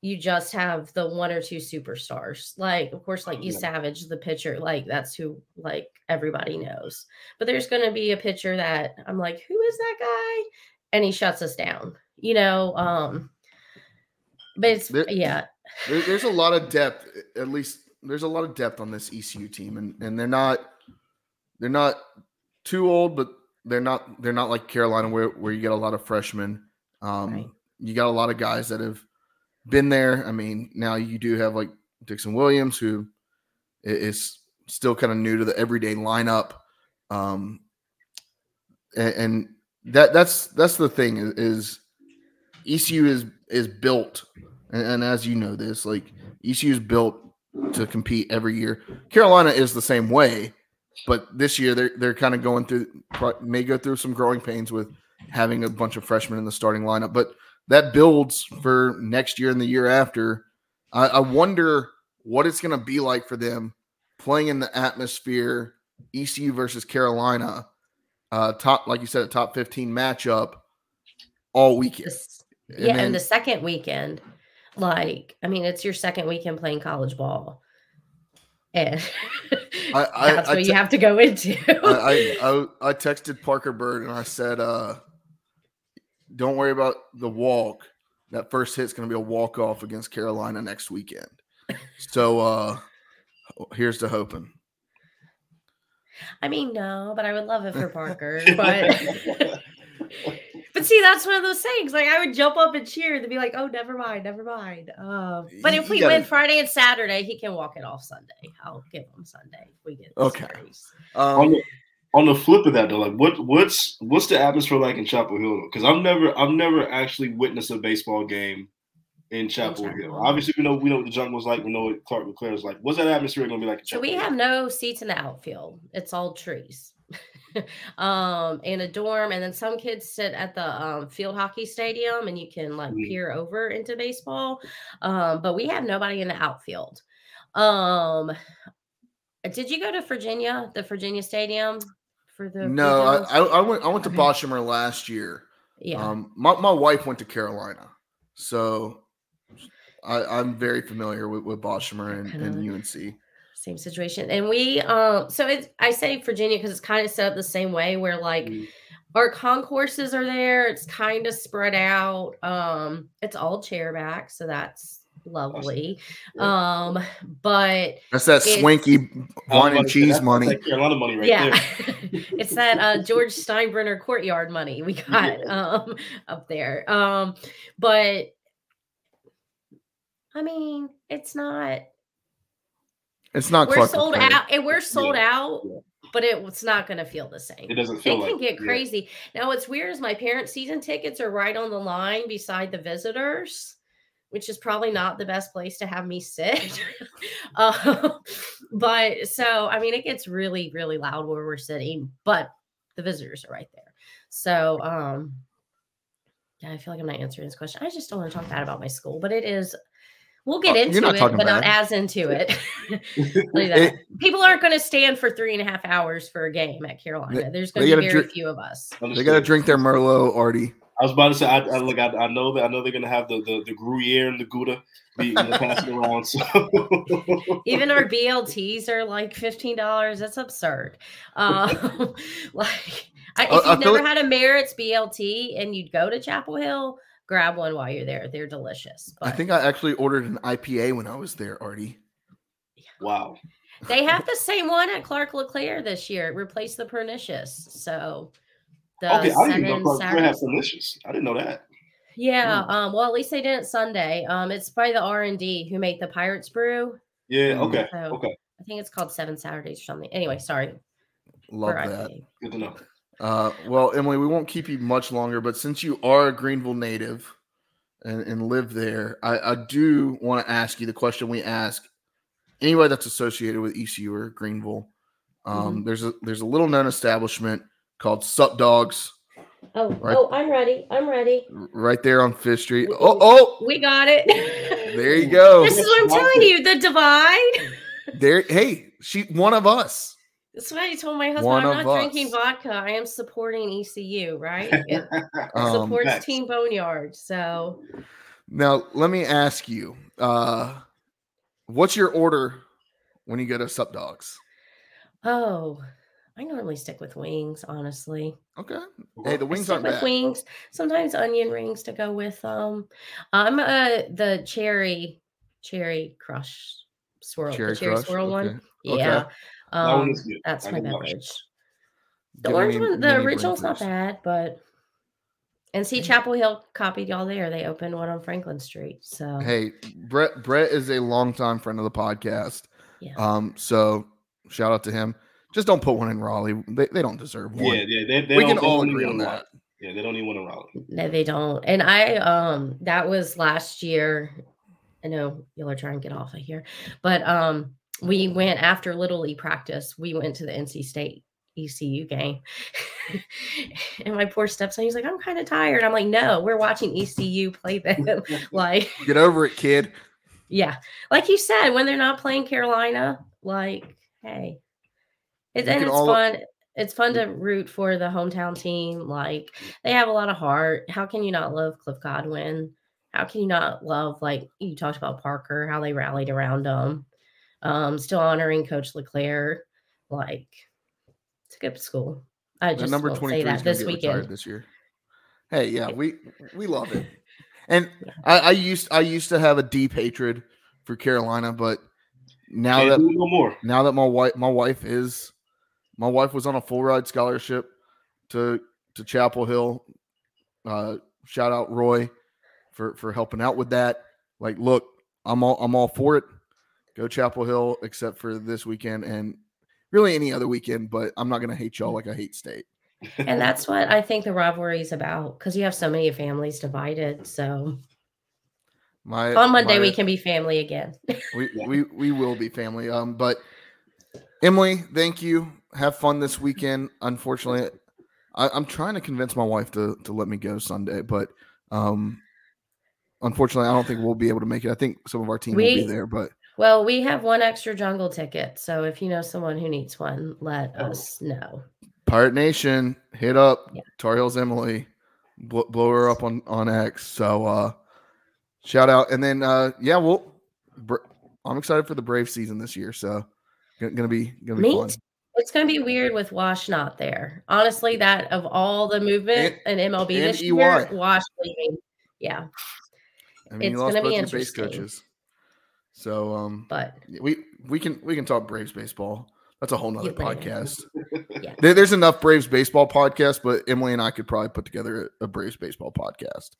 you just have the one or two superstars. Like, of course, like E Yeah. Savage, the pitcher, like that's who like everybody knows. But there's gonna be a pitcher that I'm like, who is that guy? And he shuts us down, you know. Um, but it's There- yeah, There, there's a lot of depth, at least there's a lot of depth on this ECU team, and and they're not they're not too old, but they're not they're not like Carolina where where you get a lot of freshmen. Um, Right. You got a lot of guys that have been there. I mean, now you do have like Dixon Williams, who is still kind of new to the everyday lineup. Um, and, and that that's that's the thing is, is ECU is is built, and, and as you know this, like ECU is built to compete every year. Carolina is the same way, but this year they're they're kind of going through may go through some growing pains with having a bunch of freshmen in the starting lineup, but that builds for next year and the year after. I, I wonder what it's going to be like for them playing in the atmosphere, ECU versus Carolina, uh, top like you said, a top fifteen matchup all weekend. This- And yeah, then- and the second weekend, like, I mean, it's your second weekend playing college ball. And I- [LAUGHS] I- that's I what te- you have to go into. I, I, I I texted Parker Byrd and I said, uh, "Don't worry about the walk. That first hit's going to be a walk off against Carolina next weekend." So uh, here's to hoping. I mean, no, but I would love it for Parker. [LAUGHS] But but [LAUGHS] see, that's one of those things. Like I would jump up and cheer to be like, "Oh, never mind, never mind." Um, but if you we gotta- win Friday and Saturday, he can walk it off Sunday. I'll give him Sunday. If we get the Okay. series. on Um, the on the flip of that though, like what what's what's the atmosphere like in Chapel Hill? Because I've never I've never actually witnessed a baseball game in Chapel Chapel Hill. Hill. Obviously, we know we know what the jungle was like. We know what Clark LeClair is like. What's that atmosphere going to be like? In So Chapel we Hill? have no seats in the outfield. It's all trees. [LAUGHS] um in a dorm and then some kids sit at the um, field hockey stadium and you can like Mhm. peer over into baseball um but we have nobody in the outfield um did you go to virginia the virginia stadium for the no, I. I, I went I went to Okay. Last year. yeah Um, my my wife went to Carolina, so I, I'm very familiar with with and, and UNC. Same situation. And we um so it's i say virginia because it's kind of set up the same way where like Mhm. our concourses are there. It's kind of spread out. Um it's all chair back so that's lovely. Um but That's that swanky I was wine and cheese that's- money. that's that Carolina money right yeah. there. [LAUGHS] it's that uh george [LAUGHS] steinbrenner courtyard money we got Yeah. [LAUGHS] um up there. Um but i mean it's not It's not we're Clark sold out and we're sold Yeah, out yeah. but it, it's not going to feel the same It doesn't feel. it feel can like get yeah. crazy now what's weird is my parents season tickets are right on the line beside the visitors which is probably not the best place to have me sit [LAUGHS] um, but so i mean it gets really really loud where we're sitting but the visitors are right there so um yeah i feel like i'm not answering this question i just don't want to talk bad about my school but it is we'll get Uh, into not it talking but not bad. as into [LAUGHS] [LAUGHS] it that. It- People aren't going to stand for three and a half hours for a game at Carolina. There's going to be gotta very dri- few of us. They got to drink their Merlot, Artie. I was about to say, I, I look, I, I know that I know they're gonna have the the, the Gruyere and the Gouda be you know, passed [LAUGHS] around. So Even our BLTs are like fifteen dollars. That's absurd. Um, like, I, if you've I never like- had a Merritt's BLT and you'd go to Chapel Hill, grab one while you're there. They're delicious. I think I actually ordered an IPA when I was there, Artie. wow, they have the [LAUGHS] same one at Clark LeClair this year. It replaced the Pernicious. So the okay, I didn't know seven Clark LeClair had delicious. I didn't know that. Yeah. Mm. Um, well, at least they didn't Sunday. Um, it's by the R and D who make the Pirates Brew. Yeah, Mm. okay, So okay, I think it's called Seven Saturdays or something. Anyway, sorry. Love that. Good to know. Uh, well, Emily, we won't keep you much longer, but since you are a Greenville native and, and live there, I, I do want to ask you the question we ask anybody that's associated with ECU or Greenville. Um, There's a there's a little known establishment called Sup Dogs Oh, Right. oh, I'm ready. I'm ready. right there on Fifth Street. Oh, oh, We got it. [LAUGHS] there you go. This is what I'm telling you. The divide. There, hey, she one of us. That's what I told my husband. One I'm of not drinking vodka. I am supporting ECU, right? [LAUGHS] It Um, supports facts. Team Boneyard. So Now, let me ask you, uh, what's your order when you go to Sup Dogs? oh, I normally stick with wings, honestly. Okay. Hey, the I wings stick aren't with bad. wings. Sometimes onion rings to go with um I'm uh the cherry cherry crush swirl, Cherry the cherry Crush? swirl one. Okay. Okay. Yeah, That one um, is good. that's I my can beverage. The Give orange me one, the mini original's not bad, but and see, Chapel Hill copied y'all there. They opened one on Franklin Street. So Hey, Brett. Brett is a longtime friend of the podcast. yeah, Um, so shout out to him. Just don't put one in Raleigh. They, they don't deserve one. Yeah, yeah, they, they we don't- can they all don't agree on that. to Yeah, they don't even want to Raleigh. no, they don't. And I, um, that was last year. I know y'all are trying to get off of here, but um, we went after Little League practice. We went to the NC State ECU game, [LAUGHS] and my poor stepson, he's like, "I'm kind of tired." I'm like, "No, we're watching ECU play them." [LAUGHS] [LAUGHS] like, Get over it, kid. yeah, like you said, when they're not playing Carolina, like, hey, it, and it's all- fun. It's fun to root for the hometown team. Like they have a lot of heart. How can you not love Cliff Godwin? How can you not love like you talked about Parker? How they rallied around him. Um, still honoring Coach LeClair. Like it's a good school. I just number won't say that this to get retired weekend. this year. Hey, yeah, Yeah. we we love it. [LAUGHS] And Yeah. I, I used I used to have a deep hatred for Carolina, but now Can't that no more. now that my wife my wife is my wife was on a full ride scholarship to to Chapel Hill. Uh, shout out Roy for for helping out with that. Like, look, I'm all I'm all for it. Go Chapel Hill, except for this weekend and really any other weekend. But I'm not gonna hate y'all like I hate State. And that's what I think the rivalry is about because you have so many families divided. So My on Monday my- we can be family again. we, [LAUGHS] we we will be family. Um, but Emily, thank you. Have fun this weekend. Unfortunately, I, I'm trying to convince my wife to to let me go Sunday, but um, unfortunately, I don't think we'll be able to make it. I think some of our team will be there, but Well, we have one extra jungle ticket. So if you know someone who needs one, let Oh. us know. Pirate Nation, hit up Yeah. Tar Heels Emily, blow, blow her up on on X. So uh, shout out, and then uh, yeah, we'll. Br- I'm excited for the Brave season this year. So gonna, gonna be gonna be Me fun. too. It's going to be weird with Wash not there. Honestly, that of all the movement in MLB and this EY. year, Wash leaving. Yeah, I mean, It's lost gonna be both your base interesting. So um, but we we can we can talk Braves baseball. That's a whole nother podcast. [LAUGHS] Yeah. There- there's enough Braves baseball podcasts, but Emily and I could probably put together a, a Braves baseball podcast.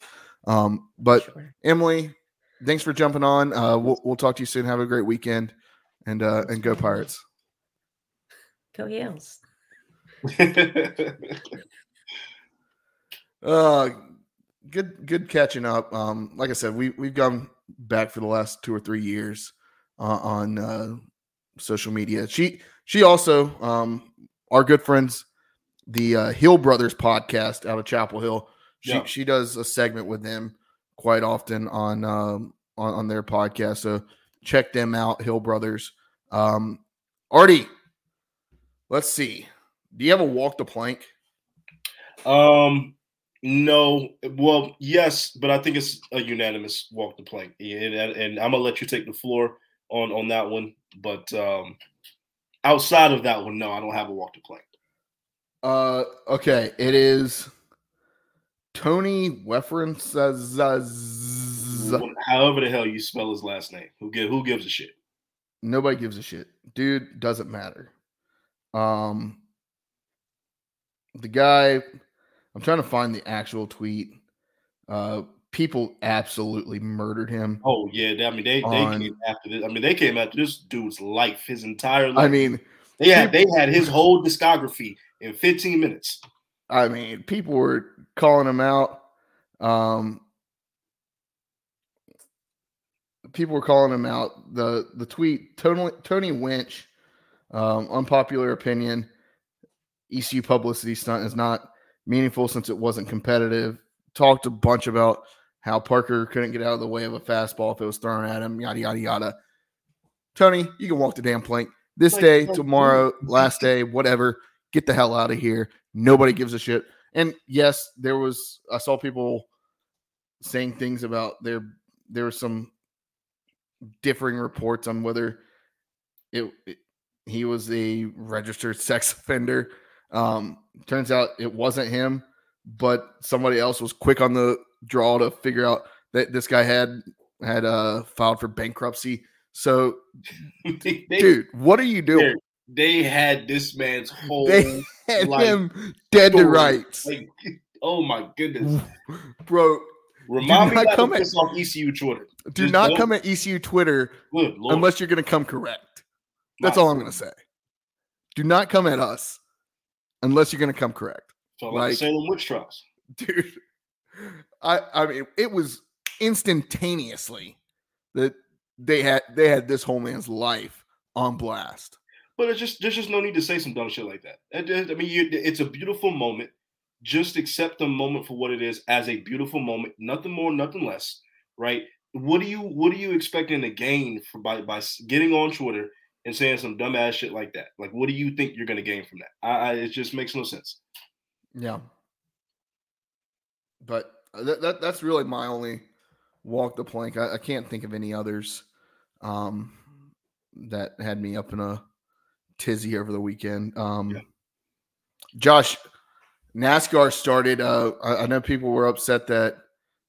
Um, but sure. Emily, thanks for jumping on. Uh, we'll we'll talk to you soon. Have a great weekend, and uh, and go Pirates. Go Yales. [LAUGHS] Uh, good good catching up. Um, like I said, we we've gone back for the last two or three years uh, on uh, social media. She she also um our good friends, the uh, Hill Brothers podcast out of Chapel Hill. She Yeah. she does a segment with them quite often on um on, on their podcast. So check them out, Hill Brothers. Um, Artie, let's see. Do you have a walk the plank? Um, no. Well, yes, but I think it's a unanimous walk the plank. And, and, I'm gonna let you take the floor on on that one. But um, outside of that one, no, I don't have a walk the plank. Uh, okay, it is Tony says. However the hell you spell his last name, who give who gives a shit? Nobody gives a shit, dude. Doesn't matter. Um, the guy. I'm trying to find the actual tweet. Uh, people absolutely murdered him. Oh yeah, I mean they they On- came after this. I mean they came after this dude's life, his entire life. I mean, they had they had his whole discography in 15 minutes. I mean, people were calling him out. Um, people were calling him out. The the tweet Tony Tony Winch, um, unpopular opinion. ECU publicity stunt is not meaningful since it wasn't competitive. Talked a bunch about how Parker couldn't get out of the way of a fastball if it was thrown at him. Yada yada yada. Tony, you can walk the damn plank. This day, tomorrow, [LAUGHS] last day, whatever. Get the hell out of here. Nobody gives a shit. And yes, there was I saw people saying things about there there were some differing reports on whether it, it- he was a registered [LAUGHS] sex offender. Um turns out it wasn't him, but somebody else was quick on the draw to figure out that this guy had had uh filed for bankruptcy. So, [LAUGHS] they, dude, what are you doing? They had this man's [LAUGHS] whole They had like, him dead to rights, like, oh my goodness. [LAUGHS] bro. Remind me not come at- off ECU Twitter. Do Just not don't- come at ECU Twitter unless you're going to come correct. That's My- all I'm going to say. Do not come at us unless you're going to come correct, So like, like- the Salem witch trials. dude. I I mean, it was instantaneously that they had they had this whole man's life on blast. But it's just there's just no need to say some dumb shit like that. I, mean, you, it's a beautiful moment. Just accept the moment for what it is as a beautiful moment, nothing more, nothing less, right? What do you what are you expecting to gain for by by getting on Twitter and saying some dumbass shit like that? Like, what do you think you're gonna gain from that? I, I it just makes no sense. Yeah. But uh, that, that that's really my only walk the plank. I, I can't think of any others um, that had me up in a tizzy over the weekend. Um, Yeah. Josh, NASCAR started. Uh, I, I know people were upset that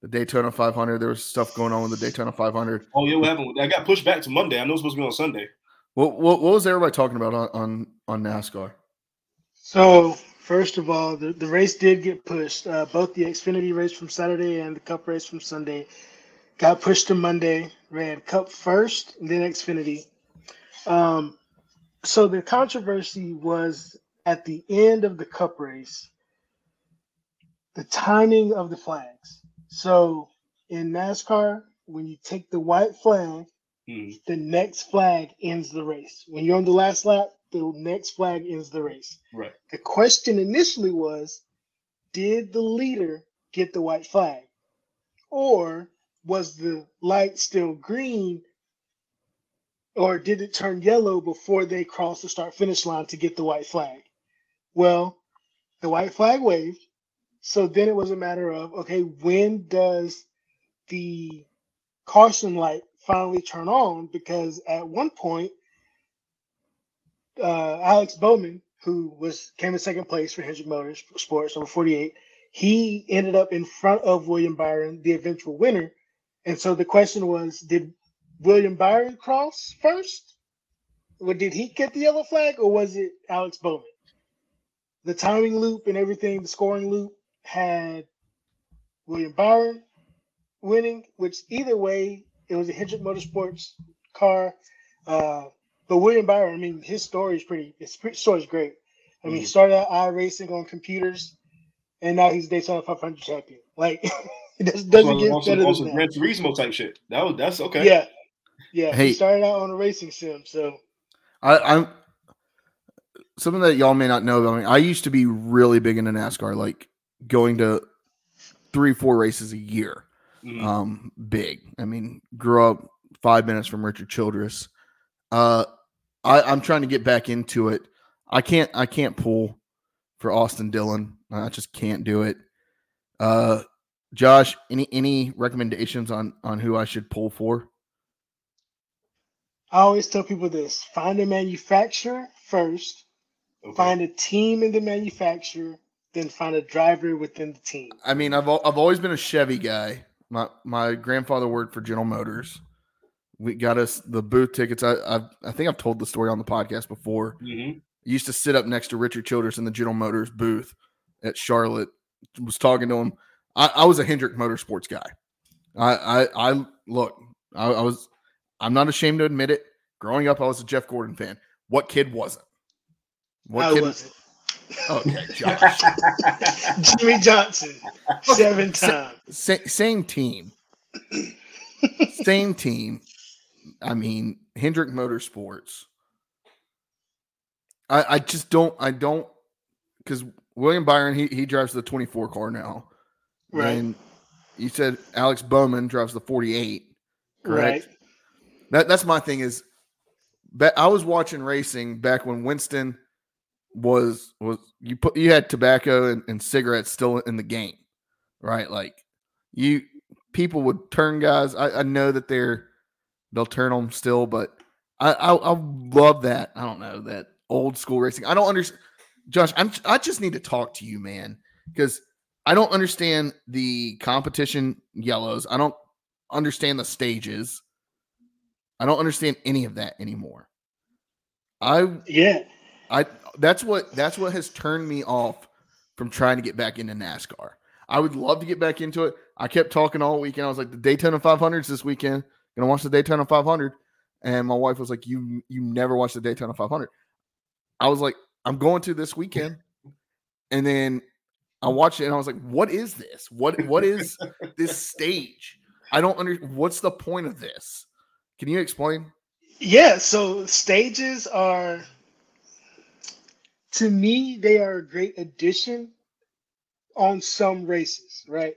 the Daytona 500. There was stuff going on with the Daytona 500. Oh yeah, what happened? I got pushed back to Monday. I know it's supposed to be on Sunday. What what, what was everybody talking about on on, on NASCAR? So first of all, the, the race did get pushed. Uh, both the Xfinity race from Saturday and the Cup race from Sunday got pushed to Monday. Ran Cup first, then Xfinity. Um, so the controversy was at the end of the Cup race, the timing of the flags. So in NASCAR, when you take the white flag, Hmm. the next flag ends the race. When you're on the last lap, the next flag ends the race. Right. The question initially was Did the leader get the white flag? Or was the light still green? Or did it turn yellow before they crossed the start finish line to get the white flag? Well, the white flag waved. So then it was a matter of okay, when does the caution light finally turn on? Because at one point, uh, Alex Bowman, who was came in second place for Hendrick Motors Sports over 48, he ended up in front of William Byron, the eventual winner. And so the question was, did William Byron cross first? Or did he get the yellow flag, or was it Alex Bowman? The timing loop and everything, the scoring loop had William Byron winning, which either way, it was a Hendrick Motorsports car. Uh, but William Byron, I mean, his story is pretty. His pre- story is great. I mean, he Mhm. started out i racing on computers, and now he's Daytona 500 champion. Like, [LAUGHS] it just doesn't on, get on some, better on than some that. Gran Turismo type shit. That was that's okay. Yeah, yeah. Hey. He started out on a racing sim, so I, I'm something that y'all may not know about me. I used to be really big into NASCAR, like going to three, four races a year. Mhm. Um, big. I mean, grew up five minutes from Richard Childress. Uh, I, I'm trying to get back into it. I can't. I can't pull for Austin Dillon. I just can't do it. Uh, Josh, any any recommendations on on who I should pull for? I always tell people this: find a manufacturer first, Okay. find a team in the manufacturer, then find a driver within the team. I mean, I've I've always been a Chevy guy. My my grandfather worked for General Motors. We got us the booth tickets. I I, I think I've told the story on the podcast before. Mhm. I used to sit up next to Richard Childress in the General Motors booth at Charlotte. Was talking to him. I, I was a Hendrick Motorsports guy. I I, I look. I, I was. I'm not ashamed to admit it. Growing up, I was a Jeff Gordon fan. What kid wasn't? What I kid? wasn't. Okay, [LAUGHS] Josh. Jimmie Johnson, seven Sa- times. Sa- same team. same team. I mean, Hendrick Motorsports. I, I just don't I don't because William Byron he he drives the 24 car now. Right. And you said Alex Bowman drives the 48. Correct. Right. That that's my thing is I was watching racing back when Winston was was you put you had tobacco and, and cigarettes still in the game, right? Like you people would turn guys. I, I know that they're they'll turn them still, but I, I I love that. I don't know that old school racing. I don't understand, Josh. I'm I just need to talk to you, man, because I don't understand the competition yellows. I don't understand the stages. I don't understand any of that anymore. I Yeah. I that's what that's what has turned me off from trying to get back into NASCAR. I would love to get back into it. I kept talking all weekend. I was like, the Daytona 500s this weekend. Gonna watch the Daytona 500. And my wife was like, "You you never watched the Daytona 500." I was like, "I'm going to this weekend." And then I watched it and I was like, "What is this? What what is [LAUGHS] this stage? I don't understand. what's the point of this? Can you explain?" Yeah, so stages are to me they are a great addition on some races, right?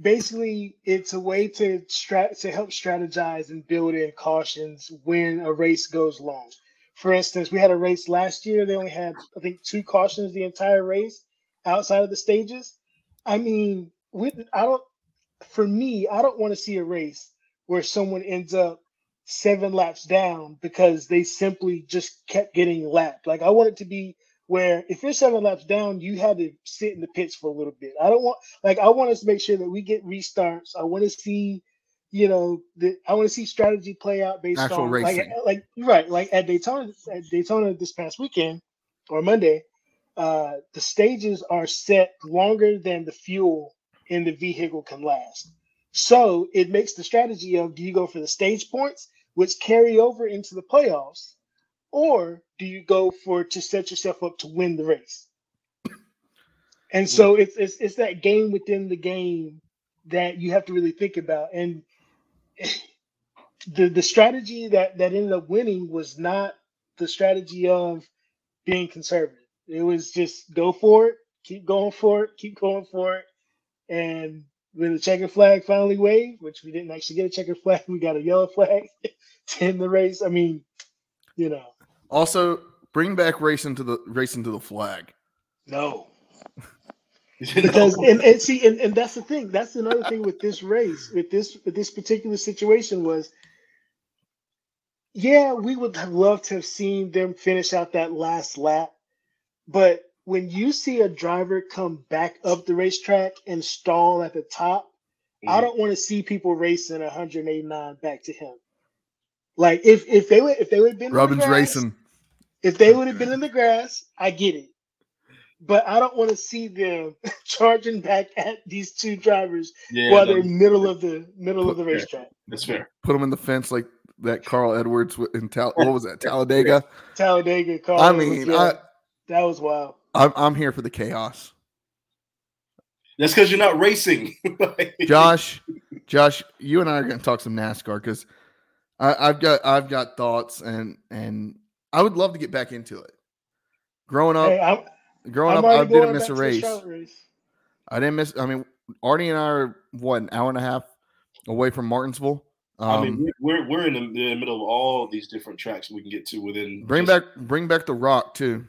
Basically, it's a way to strat to help strategize and build in cautions when a race goes long. For instance, we had a race last year. They only had, I think, two cautions the entire race outside of the stages. I mean, with I don't for me, I don't want to see a race where someone ends up seven laps down because they simply just kept getting lapped. Like I want it to be where if you're seven laps down, you had to sit in the pits for a little bit. I don't want like I want us to make sure that we get restarts. I want to see, you know, the I want to see strategy play out based Actual on racing. like like right like at Daytona at Daytona this past weekend or Monday, uh, the stages are set longer than the fuel in the vehicle can last. So it makes the strategy of do you go for the stage points, which carry over into the playoffs, or do you go for to set yourself up to win the race? And so mm. it's it's, it's that game within the game that you have to really think about. And the the strategy that that ended up winning was not the strategy of being conservative. It was just go for it, keep going for it, keep going for it. And when the checkered flag finally waved, which we didn't actually get a checkered flag, [LAUGHS] we got a yellow flag [LAUGHS] to end the race. I mean, you know, Also, bring back racing to the racing to the flag. no. [LAUGHS] Because and, and see and, and that's the thing that's another thing with this race with this with this particular situation was yeah we would have loved to have seen them finish out that last lap but when you see a driver come back up the racetrack and stall at the top i Mhm. don't want to see people racing 189 back to him like if if they would if they would have been in the Robin's grass- racing. if they would have been in the grass, I get it. But I don't want to see them [LAUGHS] charging back at these two drivers yeah, while they're middle of the middle of the Okay. racetrack. that's fair. Put them in the fence like that Carl Edwards in Tal- what was that [LAUGHS] Talladega? Talladega, Carl. I Edwards, mean, yeah, I, that was wild. I'm I'm here for the chaos. That's because you're not racing. [LAUGHS] Josh, Josh, you and I are going to talk some NASCAR because I've got I've got thoughts and and I would love to get back into it. Growing up, Hey, I'm, growing I'm up, I didn't miss a race. Race. I didn't miss. I mean, Artie and I are what an hour and a half away from Martinsville. Um, I mean, we're we're- we're in the, in the middle of all these different tracks we can get to within. bring just- back bring back the Rock too.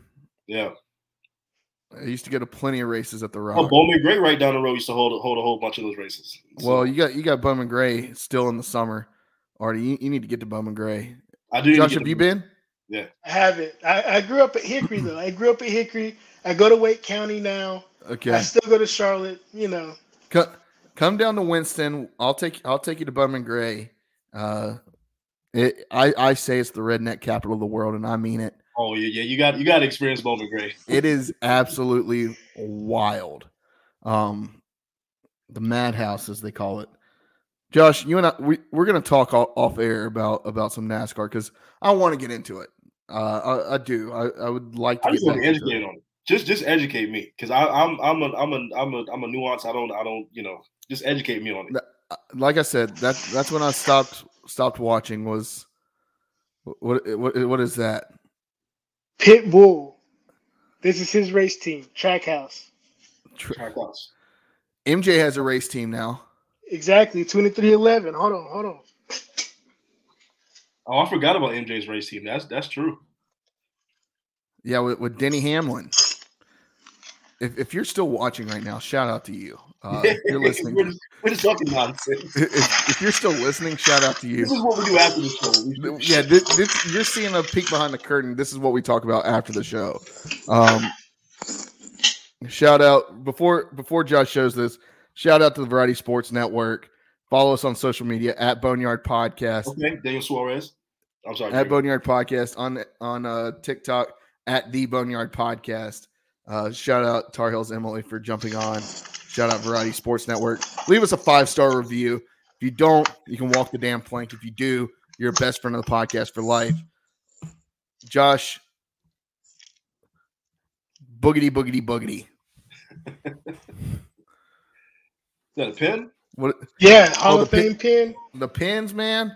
yeah. I used to go to plenty of races at the Rock. Oh, Bowman Gray right down the road used to hold hold a whole bunch of those races. So, well, you got you got Bowman Gray still in the summer. Artie, you, you need to get to Bowman Gray. I do. Josh, have the- you been? Yeah, I haven't. I, I grew up at Hickory though. I grew up at Hickory. I go to Wake County now. Okay. I still go to Charlotte. You know, come, come down to Winston. I'll take I'll take you to Bowman Gray. Uh, it, I I say it's the redneck capital of the world, and I mean it. Oh yeah, yeah. You got you got to experience Bowman Gray. [LAUGHS] It is absolutely wild. Um, the madhouse, as they call it. Josh, you and I, we we're gonna talk off, off air about about some NASCAR because I want to get into it. Uh, I, I do. I, I would like to I get just want to into educate it. on it. Just just educate me because I'm I'm a I'm a I'm a I'm a nuance. I don't I don't you know just educate me on it. Uh, Like I said, that's that's when I stopped stopped watching. Was what what what is that? Pit Bull. This is his race team, Trackhouse. Tr- Track outs. MJ has a race team now. Exactly, twenty three eleven. Hold on, hold on. Oh, I forgot about MJ's race team. That's that's true. Yeah, with, with Denny Hamlin. If, if you're still watching right now, shout out to you. Uh, if you're [LAUGHS] listening. we're, just, we're just talking nonsense. if, if you're still listening, shout out to you. This is what we do after the show. Yeah, this, this, you're seeing a peek behind the curtain. This is what we talk about after the show. Um, shout out before before Josh shows this. Shout out to the Variety Sports Network. Follow us on social media at Boneyard Podcast. Okay, Daniel Suarez. I'm sorry. at Boneyard Podcast on on uh, TikTok at the Boneyard Podcast. Uh, shout out Tar Heels Emily for jumping on. Shout out Variety Sports Network. Leave us a five star review. If you don't, you can walk the damn plank. If you do, you're a best friend of the podcast for life. Josh, boogity boogity boogity. [LAUGHS] Is that a pin? What Yeah, Hall Oh, of the Fame pin. the pins, man?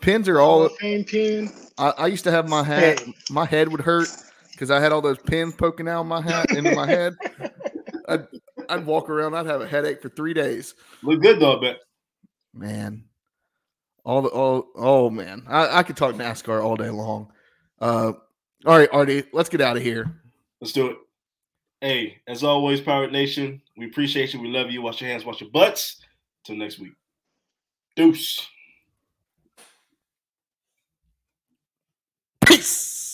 Pins are Hall all. of Fame pin. I, I used to have my hat. Hey. My head would hurt because I had all those pins poking out of my hat into my head. [LAUGHS] I'd, I'd walk around. I'd have a headache for three days. Look good though, I bet. Man, all the oh oh man, I, I could talk NASCAR all day long. Uh, all right, Artie, let's get out of here. Let's do it. Hey, as always, Pirate Nation, we appreciate you. We love you. Wash your hands, wash your butts. Till next week. Deuce. Peace.